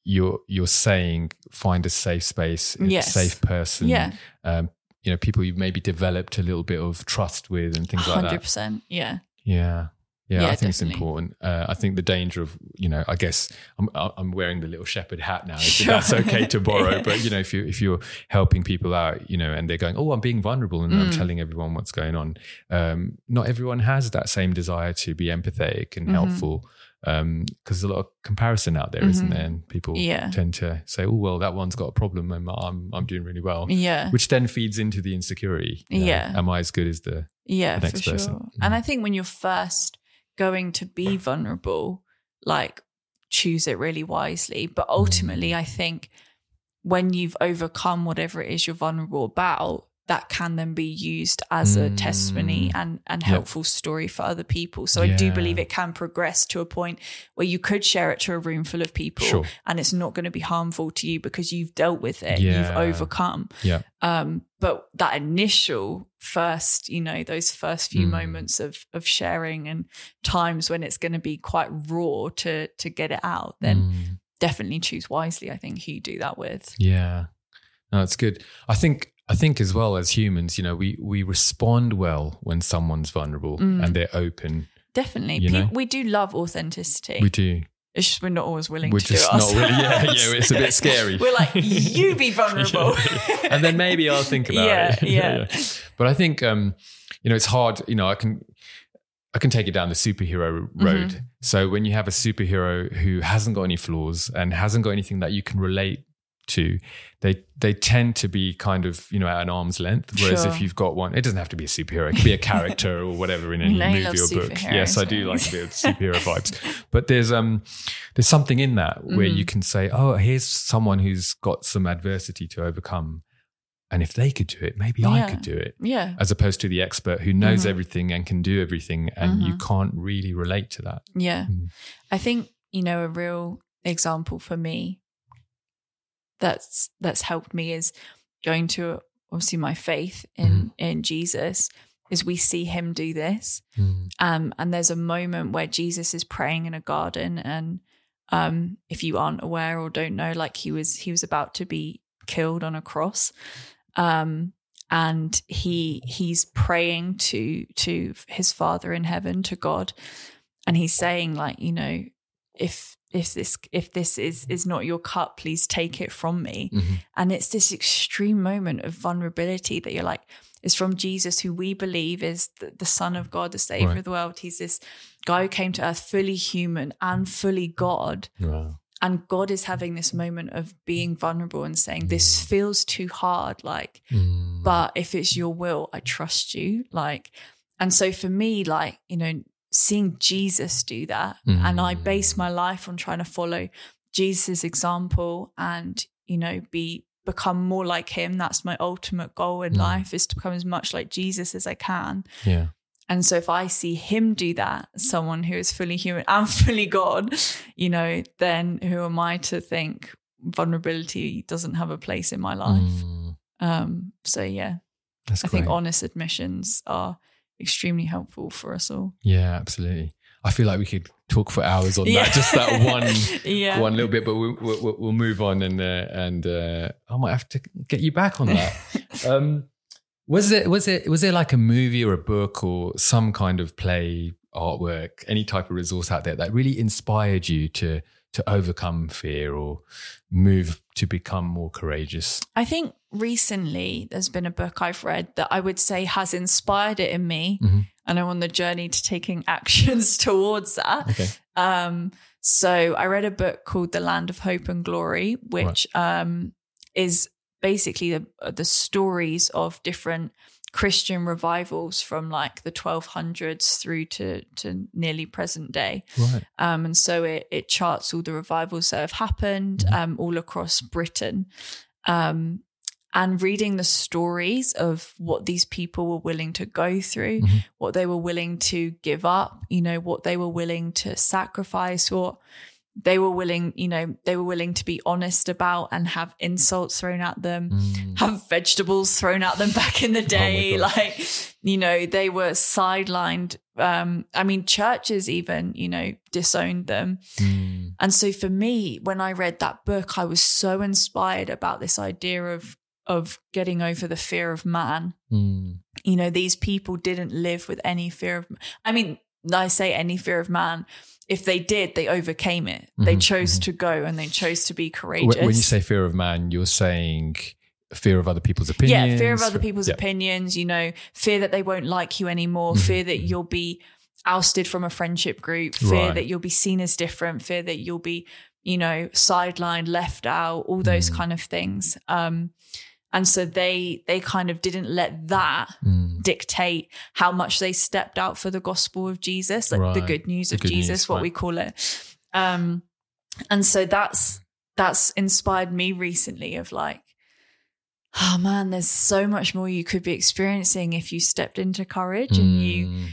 you're you're saying find a safe space a Yes. safe person Yeah. um you know people you've maybe developed a little bit of trust with and things like that. hundred percent. Yeah. yeah yeah, Yeah, I think it's important. Uh, I think the danger of, you know, I guess I'm I'm wearing the little shepherd hat now. Sure. That's okay to borrow, Yeah. but you know, if you if you're helping people out, you know, and they're going, oh, I'm being vulnerable, and I'm Mm. telling everyone what's going on. Um, not everyone has that same desire to be empathetic and Mhm. helpful, because there's a lot of comparison out there, not Mhm. there? And people Yeah. tend to say, oh, well, that one's got a problem, and I'm I'm doing really well, Yeah. which then feeds into the insecurity. you know, Yeah. am I as good as the Yeah, the for next sure. person. Mm. And I think when you're first going to be vulnerable, like choose it really wisely. But Mm. ultimately, I think when you've overcome whatever it is you're vulnerable about, that can then be used as a Mm. testimony and and Yeah. helpful story for other people. So I do believe it can progress to a point where you could share it to a room full of people Sure. and it's not going to be harmful to you because you've dealt with it, Yeah. you've overcome. yeah Um, but that initial first, you know, those first few Mm. moments of of sharing and times when it's going to be quite raw to to get it out, then Mm. definitely choose wisely. I think who you do that with. Yeah, no, it's good. I think I think as well as humans, you know, we we respond well when someone's vulnerable Mm. and they're open. Definitely. You know? we do love authenticity. We do. it's just we're not always willing We're to just do it not really. Yeah, yeah. It's a bit scary. we're like, you be vulnerable. and then maybe I'll think about Yeah, it. yeah. But I think um, you know, it's hard. You know, I can I can take it down the superhero road. Mm-hmm. So when you have a superhero who hasn't got any flaws and hasn't got anything that you can relate to, they they tend to be kind of you know at an arm's length. Whereas Sure. if you've got one, it doesn't have to be a superhero. It could be a character or whatever in any No, movie or book. Yes, I do like a bit of superhero vibes. But there's um there's something in that where Mm-hmm. you can say, oh, here's someone who's got some adversity to overcome. And if they could do it, maybe I could do it. yeah. As opposed to the expert who knows Mhm. everything and can do everything, and you can't really relate to that. Yeah. Mm. I think, you know, a real example for me that's that's helped me is going to obviously my faith in in Jesus is we see him do this. Um and there's a moment where Jesus is praying in a garden and um if you aren't aware or don't know like he was he was about to be killed on a cross. Um and he he's praying to to his father in heaven to God and he's saying like you know if if this if this is is not your cup please take it from me Mhm. and it's this extreme moment of vulnerability that you're like it's from jesus who we believe is the, the son of god the savior Right. of the world he's this guy who came to earth fully human and fully god Wow. and god is having this moment of being vulnerable and saying this feels too hard like Mm. but if it's your will i trust you like and so for me like you know seeing jesus do that. And i base my life on trying to follow jesus example and you know be become more like him. That's my ultimate goal in Mm. life is to become as much like jesus as i can. Yeah. and so if i see him do that someone who is fully human and fully god you know then who am i to think vulnerability doesn't have a place in my life? Mm. um so yeah. That's I think honest admissions are extremely helpful for us all. Yeah, absolutely. I feel like we could talk for hours on Yeah. that, just that one, yeah. one little bit. But we'll we'll, we'll move on, and uh, and uh, I might have to get you back on that. um, was it was it was there like a movie or a book or some kind of play, artwork, any type of resource out there that really inspired you to to overcome fear or move to become more courageous? I think recently there's been a book I've read that I would say has inspired it in me. Mhm. And I'm on the journey to taking actions towards that. Okay. Um, so I read a book called The Land of Hope and Glory, which um, is basically the, the stories of different Christian revivals from like the 1200s through to to nearly present day. Right. Um, and so it, it charts all the revivals that have happened um, all across Britain. Um, and reading the stories of what these people were willing to go through, Mhm. what they were willing to give up, you know, what they were willing to sacrifice, what they were willing, you know, they were willing to be honest about and have insults thrown at them Mm. have vegetables thrown at them back in the day. gosh. like, you know, they were sidelined. Um, I mean, churches even, you know, disowned them. Mm. And so for me, when I read that book, I was so inspired about this idea of of getting over the fear of man. Mm. You know, these people didn't live with any fear of I mean, I say any fear of man. If they did, they overcame it. They Mhm, chose mhm. to go and they chose to be courageous. When you say fear of man, you're saying fear of other people's opinions. Yeah, fear of other people's yeah. opinions, you know, fear that they won't like you anymore, Mhm, fear that mhm. you'll be ousted from a friendship group, fear Right. that you'll be seen as different, fear that you'll be, you know, sidelined, left out, all those Mm. kind of things. Um, and so they they kind of didn't let that Mm. dictate how much they stepped out for the gospel of Jesus, like the good news The of good Jesus, news, what right. we call it. Um, and so that's that's inspired me recently of like, oh man, there's so much more you could be experiencing if you stepped into courage and you Mm.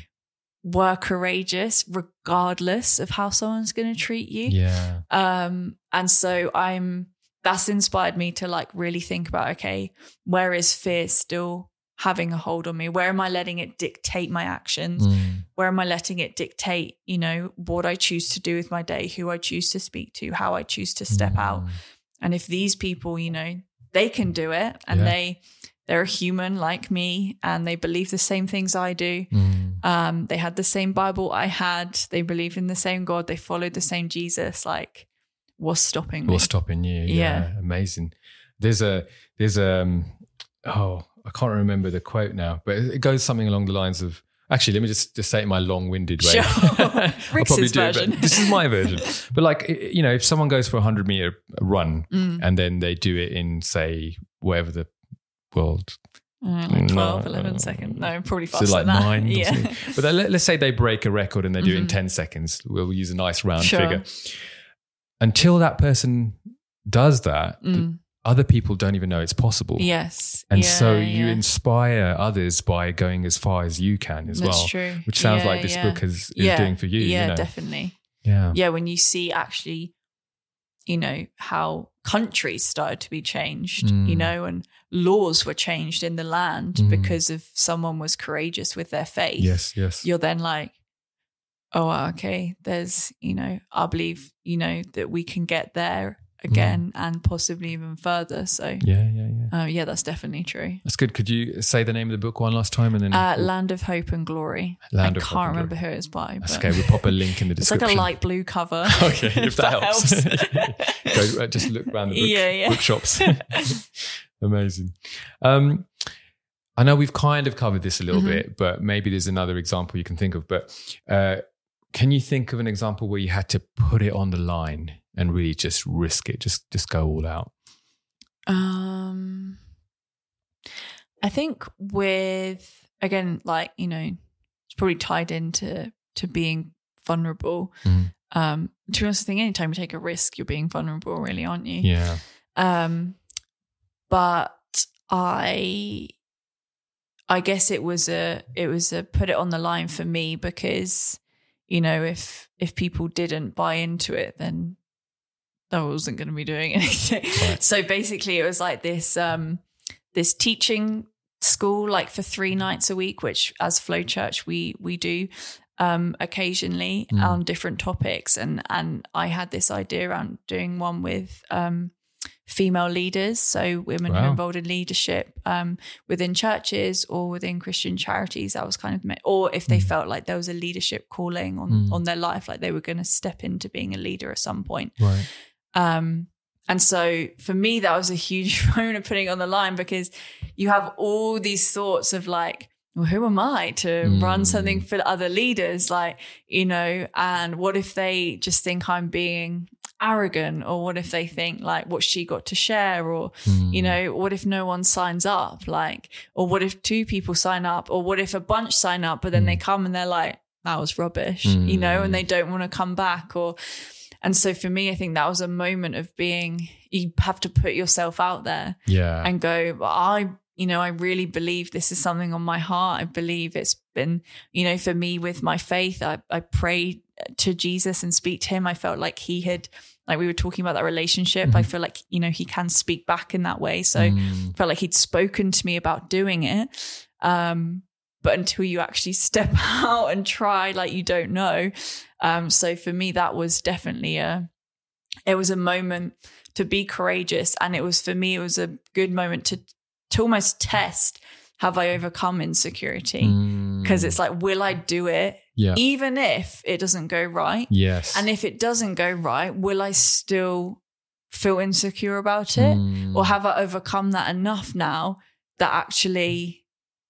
were courageous, regardless of how someone's going to treat you. Yeah. Um, and so I'm that's inspired me to like really think about okay, where is fear still having a hold on me? Where am I letting it dictate my actions? Mm. Where am I letting it dictate, you know, what I choose to do with my day, who I choose to speak to, how I choose to step out? Mm. And if these people, you know, they can do it and Yeah. they they're a human like me and they believe the same things I do. Mm. Um, they had the same Bible I had. They believe in the same God. They followed the same Jesus. Like, what's stopping me? What's stopping you? Yeah. amazing. There's a there's a um, oh I can't remember the quote now, but it goes something along the lines of. Actually, let me just, just say it in my long-winded way. Sure. I'll Rix do it, but this is my version. But like, you know, if someone goes for a hundred meter run Mm. and then they do it in say wherever the world Uh, like 12, No, 11 uh, seconds. No, probably So faster like than that. nine, Yeah. but let, us say they break a record and they do it in Mhm. 10 seconds. We'll use a nice round Sure. figure. Until that person does that, Mm. other people don't even know it's possible. Yes. And Yeah, so you yeah. inspire others by going as far as you can as That's well. true. Which sounds Yeah, like this book is, is doing for you. Yeah, you know? definitely. Yeah. Yeah, when you see actually, you know, how countries started to be changed, you Mm. know, and laws were changed in the land Mm. because of someone was courageous with their faith. Yes, yes. You're then like, oh, okay, there's, you know, I believe, you know, that we can get there again and possibly even further. So, yeah, yeah, yeah. uh, yeah, that's definitely true. That's good. Could you say the name of the book one last time and then Uh, Land of Hope and Glory. Land I of can't remember Glory. who it's by. That's okay. We'll pop a link in the description. It's like a light blue cover. Okay, if that helps. Go, uh, just look around the book, Yeah, yeah. bookshops. Amazing. Um, I know we've kind of covered this a little Mhm. bit, but maybe there's another example you can think of. But uh, can you think of an example where you had to put it on the line and really just risk it, just just go all out? Um, I think with again, like you know, it's probably tied into to being vulnerable. Mhm. Um, to be honest, I think anytime you take a risk, you're being vulnerable, really, aren't you? Yeah. Um, but I, I guess it was a it was a put it on the line for me because you know if if people didn't buy into it, then I wasn't going to be doing anything. Right. So basically, it was like this um this teaching school, like for three nights a week, which as Flow Church we we do um occasionally Mm. on different topics and and I had this idea around doing one with um female leaders so women who Wow. are involved in leadership um within churches or within Christian charities that was kind of me- or if they Mm. felt like there was a leadership calling on Mm. on their life like they were going to step into being a leader at some point Right. um, and so for me, that was a huge moment of putting it on the line because you have all these thoughts of like, well, who am I to Mm. run something for other leaders? Like, you know, and what if they just think I'm being arrogant? Or what if they think like, what she got to share? Or, you Mm. know, what if no one signs up? Like, or what if two people sign up? Or what if a bunch sign up, but then they come and they're like, that was rubbish, you know, Mm. and they don't want to come back or, and so for me, I think that was a moment of being, you have to put yourself out there Yeah. and go, I, you know, I really believe this is something on my heart. I believe it's been, you know, for me with my faith, I, I pray to Jesus and speak to him. I felt like he had, like we were talking about that relationship. I feel like, you know, he can speak back in that way. So Mm. felt like he'd spoken to me about doing it. Um, but until you actually step out and try, like you don't know. Um, so for me, that was definitely a, it was a moment to be courageous. And it was for me, it was a good moment to, to almost test, have I overcome insecurity? Mm. Because it's like, will I do it? Yeah. Even if it doesn't go right. yes. And if it doesn't go right, will I still feel insecure about it? Mm. or have I overcome that enough now that actually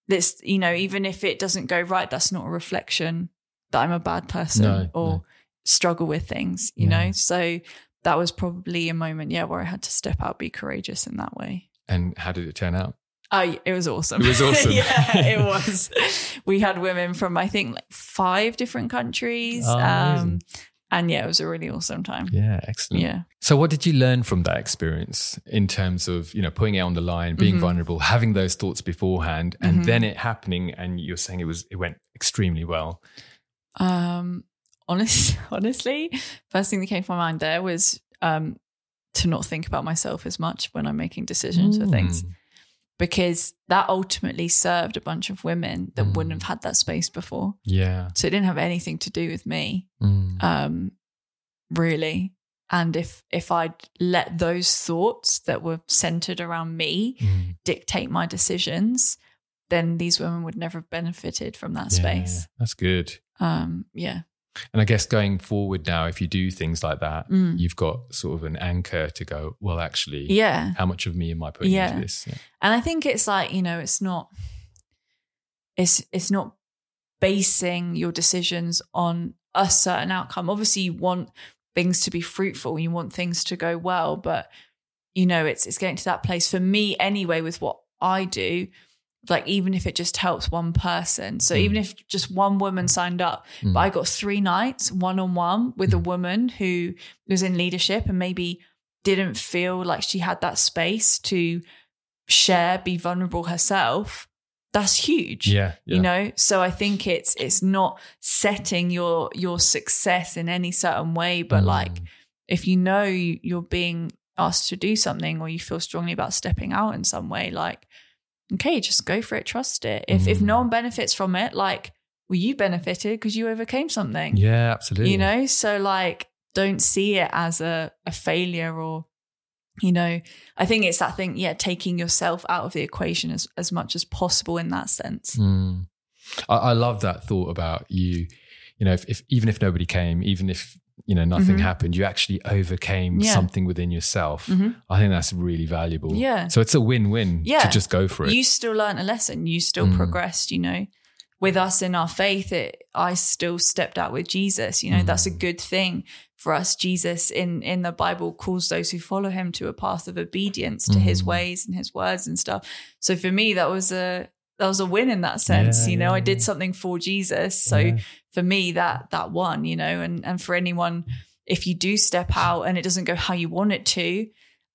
this you know even if it doesn't go right that's not a reflection that I'm a bad person No, or no. struggle with things you Yeah. know so that was probably a moment yeah where I had to step out be courageous in that way and how did it turn out? Oh, it was awesome. It was awesome. yeah, it was. We had women from I think like five different countries. Oh, um, and yeah, it was a really awesome time. Yeah, excellent. Yeah. So, what did you learn from that experience in terms of you know putting it on the line, being Mhm. vulnerable, having those thoughts beforehand, and Mhm. then it happening, and you're saying it was it went extremely well. Um, honest, honestly, first thing that came to my mind there was um, to not think about myself as much when I'm making decisions for things, Mm. Because that ultimately served a bunch of women that Mm. wouldn't have had that space before. Yeah. So it didn't have anything to do with me, Mm. um, really. and if if I'd let those thoughts that were centered around me Mm. dictate my decisions, then these women would never have benefited from that Yeah, space. that's good. Um, yeah. And I guess going forward now, if you do things like that, Mm. you've got sort of an anchor to go, well, actually, Yeah. how much of me am I putting Yeah. into this? Yeah. And I think it's like, you know, it's not it's it's not basing your decisions on a certain outcome. Obviously you want things to be fruitful, you want things to go well, but you know, it's it's getting to that place for me anyway with what I do. Like even if it just helps one person. So Mm. even if just one woman signed up, Mm. but I got three nights one on one with a Mm. woman who was in leadership and maybe didn't feel like she had that space to share, be vulnerable herself. That's huge. yeah, yeah. You know, so I think it's it's not setting your your success in any certain way, but like Mm. if you know you're being asked to do something or you feel strongly about stepping out in some way, like okay, just go for it, trust it. If if no Mm. one benefits from it, like well, you benefited because you overcame something. yeah, absolutely. You know, so like don't see it as a, a failure or you know, I think it's that thing, yeah, taking yourself out of the equation as, as much as possible in that sense. Mm. I, I love that thought about you. You know, if, if even if nobody came, even if you know nothing Mhm. happened, you actually overcame Yeah. something within yourself. Mhm. I think that's really valuable. Yeah. So it's a win-win Yeah. to just go for it. You still learned a lesson, you still Mm. progressed, you know. With us in our faith, it, I still stepped out with Jesus. You know, that's a Mm. good thing for us. Jesus in in the Bible calls those who follow him to a path of obedience to his Mm. ways and his words and stuff. So for me, that was a that was a win in that sense. Yeah, you know, I did something for Jesus. So. For me, that that won, you know, and and for anyone, if you do step out and it doesn't go how you want it to,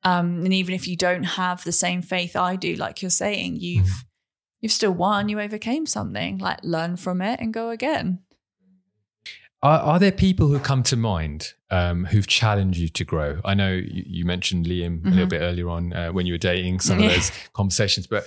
um, and even if you don't have the same faith I do, like you're saying, you've Mm. you've still won, you overcame something. Like learn from it and go again. Are, are there people who come to mind um, who've challenged you to grow? I know you, you mentioned Liam a little Mhm. bit earlier on uh, when you were dating some of those conversations, but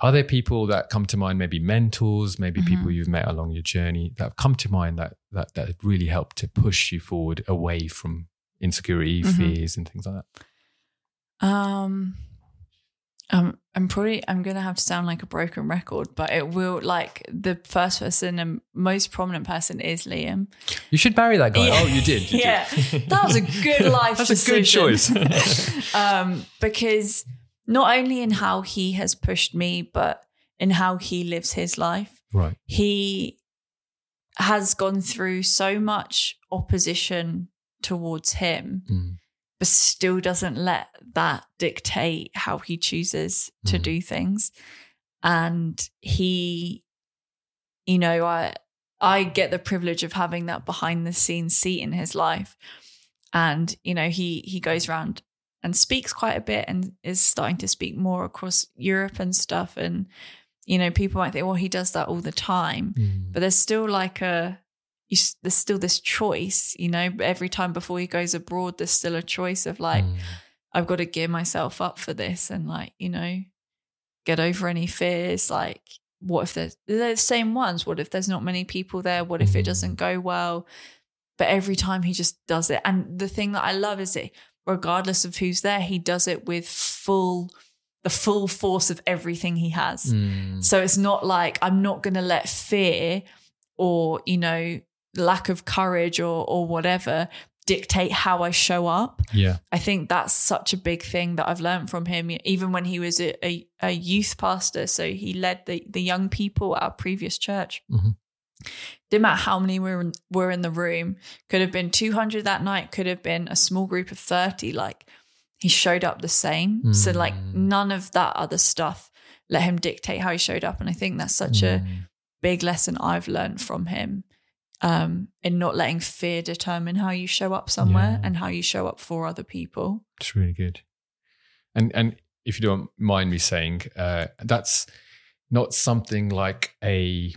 are there people that come to mind, maybe mentors, maybe Mhm. people you've met along your journey that have come to mind that that that really helped to push you forward away from insecurity, Mhm. fears, and things like that? Um, um, I'm probably I'm gonna have to sound like a broken record, but it will like the first person and most prominent person is Liam. You should marry that guy. Yeah. Oh, you did. you yeah, did. that was a good life. That's a good choice. um, because not only in how he has pushed me, but in how he lives his life. right. He has gone through so much opposition towards him, Mm. but still doesn't let that dictate how he chooses to Mhm. do things. And he, you know, I I get the privilege of having that behind the scenes seat in his life. And, you know, he he goes around and speaks quite a bit and is starting to speak more across Europe and stuff. And, you know, people might think, well, he does that all the time Mm. but there's still like a you, there's still this choice you know every time before he goes abroad there's still a choice of like Mm. i've got to gear myself up for this and like you know get over any fears like what if there's they're the same ones what if there's not many people there what if it Mm. doesn't go well but every time he just does it and the thing that i love is that regardless of who's there he does it with full the full force of everything he has Mm. so it's not like I'm not going to let fear or, you know, lack of courage or or whatever dictate how I show up. Yeah. I think that's such a big thing that I've learned from him even when he was a, a, a youth pastor, so he led the the young people at our previous church. Mhm. Didn't matter how many were in, were in the room. Could have been 200 that night, could have been a small group of 30 like he showed up the same. So like Mm. none of that other stuff let him dictate how he showed up. And I think that's such a Mm. big lesson I've learned from him um, in not letting fear determine how you show up somewhere Yeah. and how you show up for other people. It's really good. And and if you don't mind me saying, uh, that's not something like a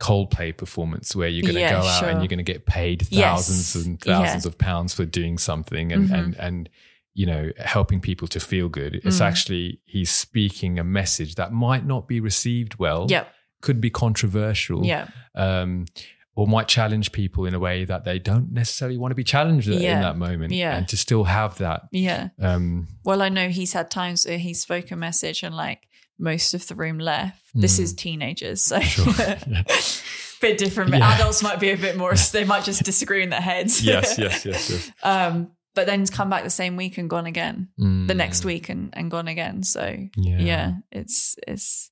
Coldplay performance where you're going to Yeah, go out sure. and you're going to get paid Yes. thousands and Yeah. thousands of pounds for doing something and Mhm. and and you know helping people to feel good. It's Mm. actually he's speaking a message that might not be received well, Yep. could be controversial, Yeah. um, or might challenge people in a way that they don't necessarily want to be challenged in that moment. Yeah. And to still have that. Yeah. Um, Well, I know he's had times where he spoke a message and like most of the room left. This Mm. is teenagers, so Sure. Yeah. bit different. But Yeah. adults might be a bit more. They might just disagree in their heads. yes, yes, yes, yes. Um, but then come back the same week and gone again. The next Mm, week and, and gone again. So Yeah. yeah, it's it's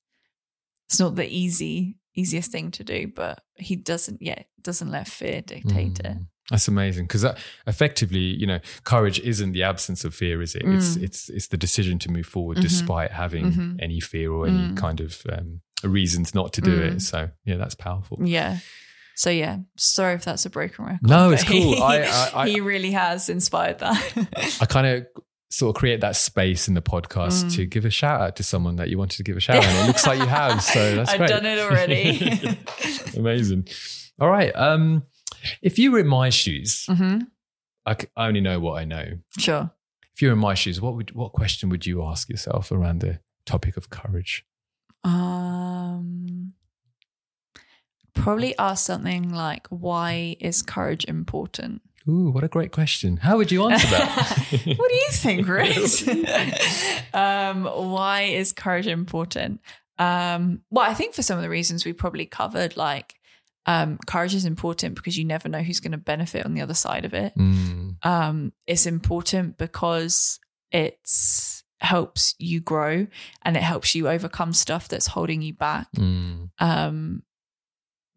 it's not the easy easiest thing to do, but he doesn't yet doesn't let fear dictate it. That's amazing because that effectively, you know, courage isn't the absence of fear, is it? It's Mm. it's it's the decision to move forward Mhm. despite having Mhm. any fear or any Mm. kind of um, reasons not to do Mm. it. So yeah, that's powerful. Yeah. So yeah, sorry if that's a broken record. No, it's cool. He, I- I- I- he really has inspired that. I kind of sort of create that space in the podcast Mm. to give a shout out to someone that you wanted to give a shout out. And it looks like you have, so that's I've great. done it already. Amazing. All right. Um, if you were in my shoes, hmm I, c- I only know what I know. Sure. If you were in my shoes, what would what question would you ask yourself around the topic of courage? Um, probably ask something like, "Why is courage important?" Ooh, what a great question. How would you answer that? what do you think, Rix? um, why is courage important? Um, well, I think for some of the reasons we probably covered, like um, courage is important because you never know who's going to benefit on the other side of it. Mm, Um, it's important because it helps you grow and it helps you overcome stuff that's holding you back. mm, Um,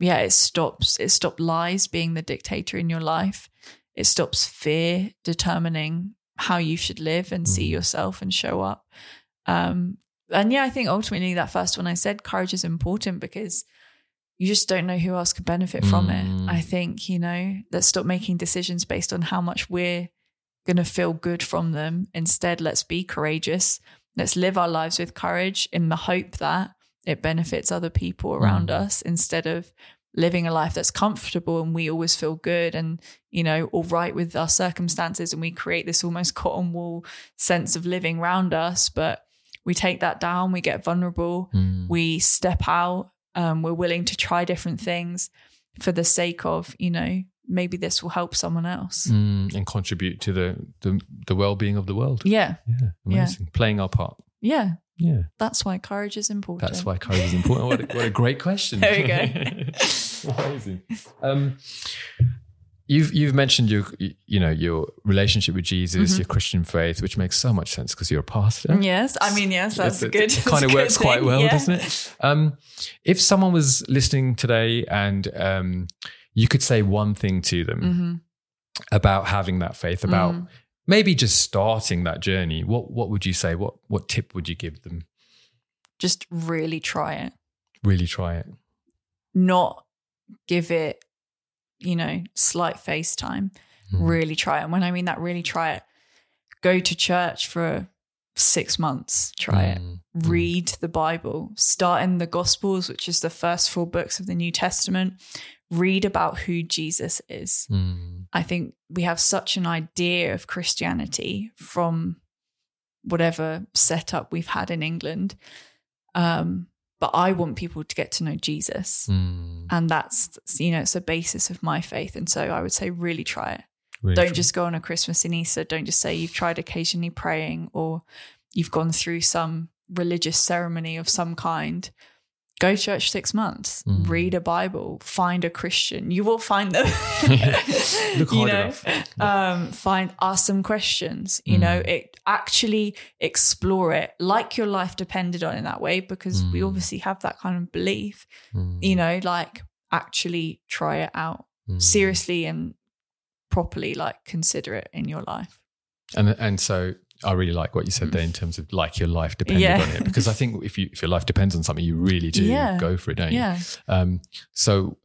yeah, it stops it stops lies being the dictator in your life. It stops fear determining how you should live and see Mm. yourself and show up. Um, and yeah, I think ultimately that first one I said courage is important because you just don't know who else could benefit from Mm. it. I think, you know, let's stop making decisions based on how much we're going to feel good from them. Instead, let's be courageous. Let's live our lives with courage in the hope that it benefits other people around Mm. us instead of living a life that's comfortable and we always feel good and you know all right with our circumstances and we create this almost cotton wool sense of living around us but we take that down we get vulnerable mm. we step out um, we're willing to try different things for the sake of you know maybe this will help someone else Mm, and contribute to the, the the well-being of the world. yeah Yeah, Yeah. Playing our part. yeah Yeah, that's why courage is important that's why courage is important. What a, what a great question. There we go. amazing. Um, you've you've mentioned your you know your relationship with Jesus, Mhm. your Christian faith, which makes so much sense because you're a pastor. yes i mean yes that's It- good It kind of works quite well, yeah. doesn't it? Um, if someone was listening today and um, you could say one thing to them hmm about having that faith, about Mm. maybe just starting that journey, what what would you say? What what tip would you give them? just really try it Really try it. not give it you know slight face time Mm. really try it and when i mean that really try it go to church for six months try it Mm. read the bible start in the gospels which is the first four books of the new testament read about who jesus is Mm. I think we have such an idea of Christianity from whatever setup we've had in England. Um, but I want people to get to know Jesus. Mm. And that's, you know, it's the basis of my faith. And so I would say, really try it. Really Don't try. just go on a Christmas in Easter. Don't just say you've tried occasionally praying or you've gone through some religious ceremony of some kind. Go to church six months, Mm. read a Bible, find a Christian. You will find them. Look You know? um, find ask some questions you know Mm. it actually explore it like your life depended on in that way because we Mm. obviously have that kind of belief Mm. you know like actually try it out Mm. seriously and properly like consider it in your life And and so I really like what you said there in terms of like your life depended Yeah. on it because I think if you if your life depends on something, you really do Yeah. go for it, don't you? Um, so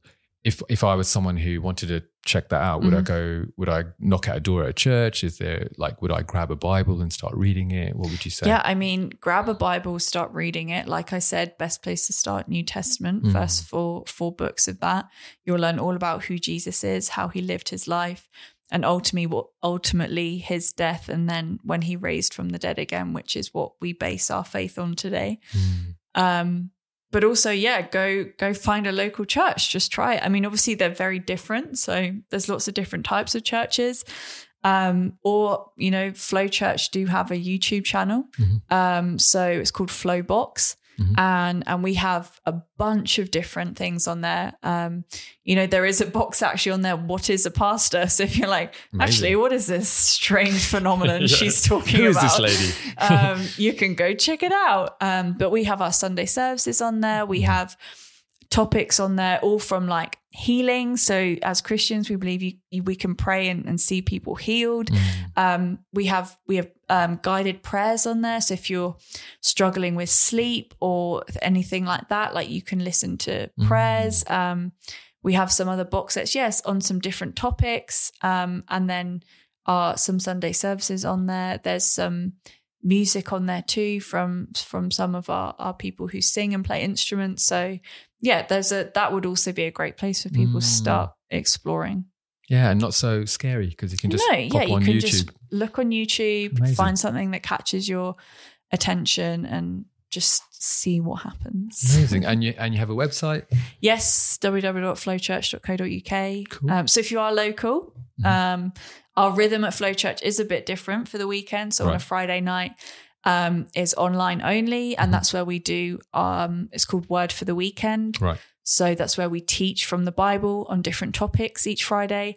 if if I was someone who wanted to check that out, would I Mhm. go? Would I knock at a door at a church? Is there like would I grab a Bible and start reading it? What would you say? yeah i mean grab a bible start reading it like i said best place to start new testament Mm. first four four books of that you'll learn all about who jesus is how he lived his life and ultimately what ultimately his death and then when he raised from the dead again which is what we base our faith on today Mm. um but also, yeah, go go find a local church. Just try it. I mean, obviously they're very different, so there's lots of different types of churches. Um, or you know, Flow Church do have a YouTube channel. Um, so it's called Flow Box. And and we have a bunch of different things on there. Um, you know, there is a box actually on there. What is a pastor? So if you're like, actually, what is this strange phenomenon she's talking Who is about? this lady? um, you can go check it out. Um, but we have our Sunday services on there. We have topics on there, all from like healing. So as Christians, we believe you, you we can pray and, and see people healed. Um, we have we have um, guided prayers on there. So if you're struggling with sleep or anything like that, like you can listen to prayers. Um, we have some other box sets, yes, on some different topics, um, and then are some Sunday services on there. There's some music on there too from from some of our our people who sing and play instruments. So yeah, there's a that would also be a great place for people to start exploring. Yeah, and not so scary because you can just no, yeah, you can YouTube. just look on YouTube, Amazing. find something that catches your attention, and just see what happens. Amazing. And you and you have a website. Yes, www.flowchurch.co.uk. Cool. Um, so if you are local, um, our rhythm at Flow Church is a bit different for the weekend. So on a Friday night um, is online only, and that's where we do. Um, it's called Word for the Weekend. Right. So that's where we teach from the Bible on different topics each Friday.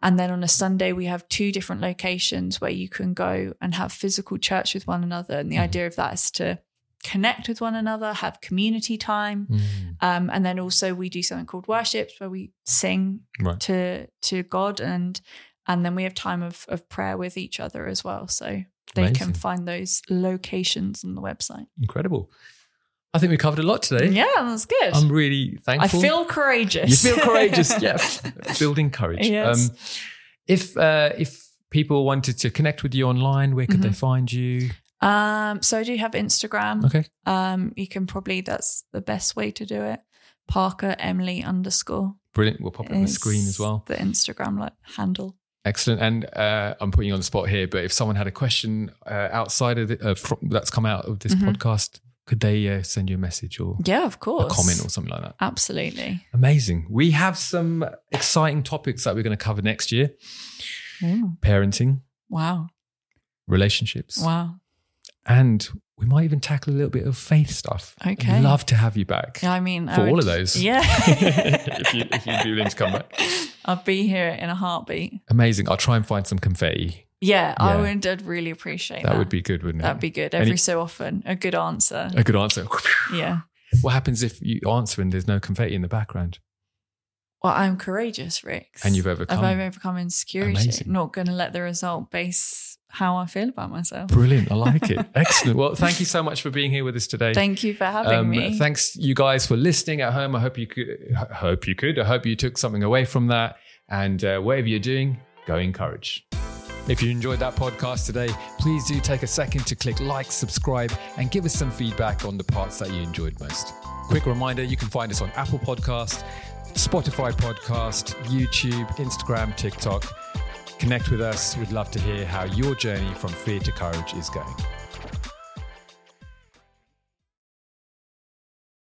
And then on a Sunday, we have two different locations where you can go and have physical church with one another. And the idea of that is to connect with one another, have community time. Mm. Um, and then also we do something called worships where we sing Right. to to God and and then we have time of, of prayer with each other as well. So they Amazing. can find those locations on the website. Incredible. I think we covered a lot today. Yeah, that's good. I'm really thankful. I feel courageous. You feel courageous. yeah. Building courage. Yes. Um, if uh, if people wanted to connect with you online, where could they Mm-hmm. find you? Um, so I do have Instagram. Okay. Um, you can probably that's the best way to do it. Parker Emily underscore Brilliant. We'll pop it on the screen as well. The Instagram like, handle. Excellent. And uh, I'm putting you on the spot here, but if someone had a question uh, outside of the, uh, from, that's come out of this Mhm. podcast, could they uh, send you a message or Yeah, of a course. comment or something like that? Absolutely. Amazing. We have some exciting topics that we're going to cover next year Ooh, parenting, wow. relationships, Wow. and we might even tackle a little bit of faith stuff. Okay. I'd love to have you back. I mean, I For all of those. Yeah. if, you, if you'd be willing to come back. I'll be here in a heartbeat. Amazing. I'll try and find some confetti. Yeah, I would I'd really appreciate that. That would be good, wouldn't it? That'd be good. Every Any- so often. A good answer. a good answer. Yeah. What happens if you answer and there's no confetti in the background? Well, I'm courageous, Rix. And you've overcome. I've overcome insecurity. Amazing. Not going to let the result base how I feel about myself. Brilliant. I like it. Excellent. Well, thank you so much for being here with us today. Thank you for having Um, me. Thanks, you guys, for listening at home. I hope you could. I hope you could. I hope you took something away from that. And uh, whatever you're doing, go in courage. If you enjoyed that podcast today, please do take a second to click like, subscribe, and give us some feedback on the parts that you enjoyed most. Quick reminder: you can find us on Apple Podcast, Spotify Podcast, YouTube, Instagram, TikTok. Connect with us. We'd love to hear how your journey from fear to courage is going.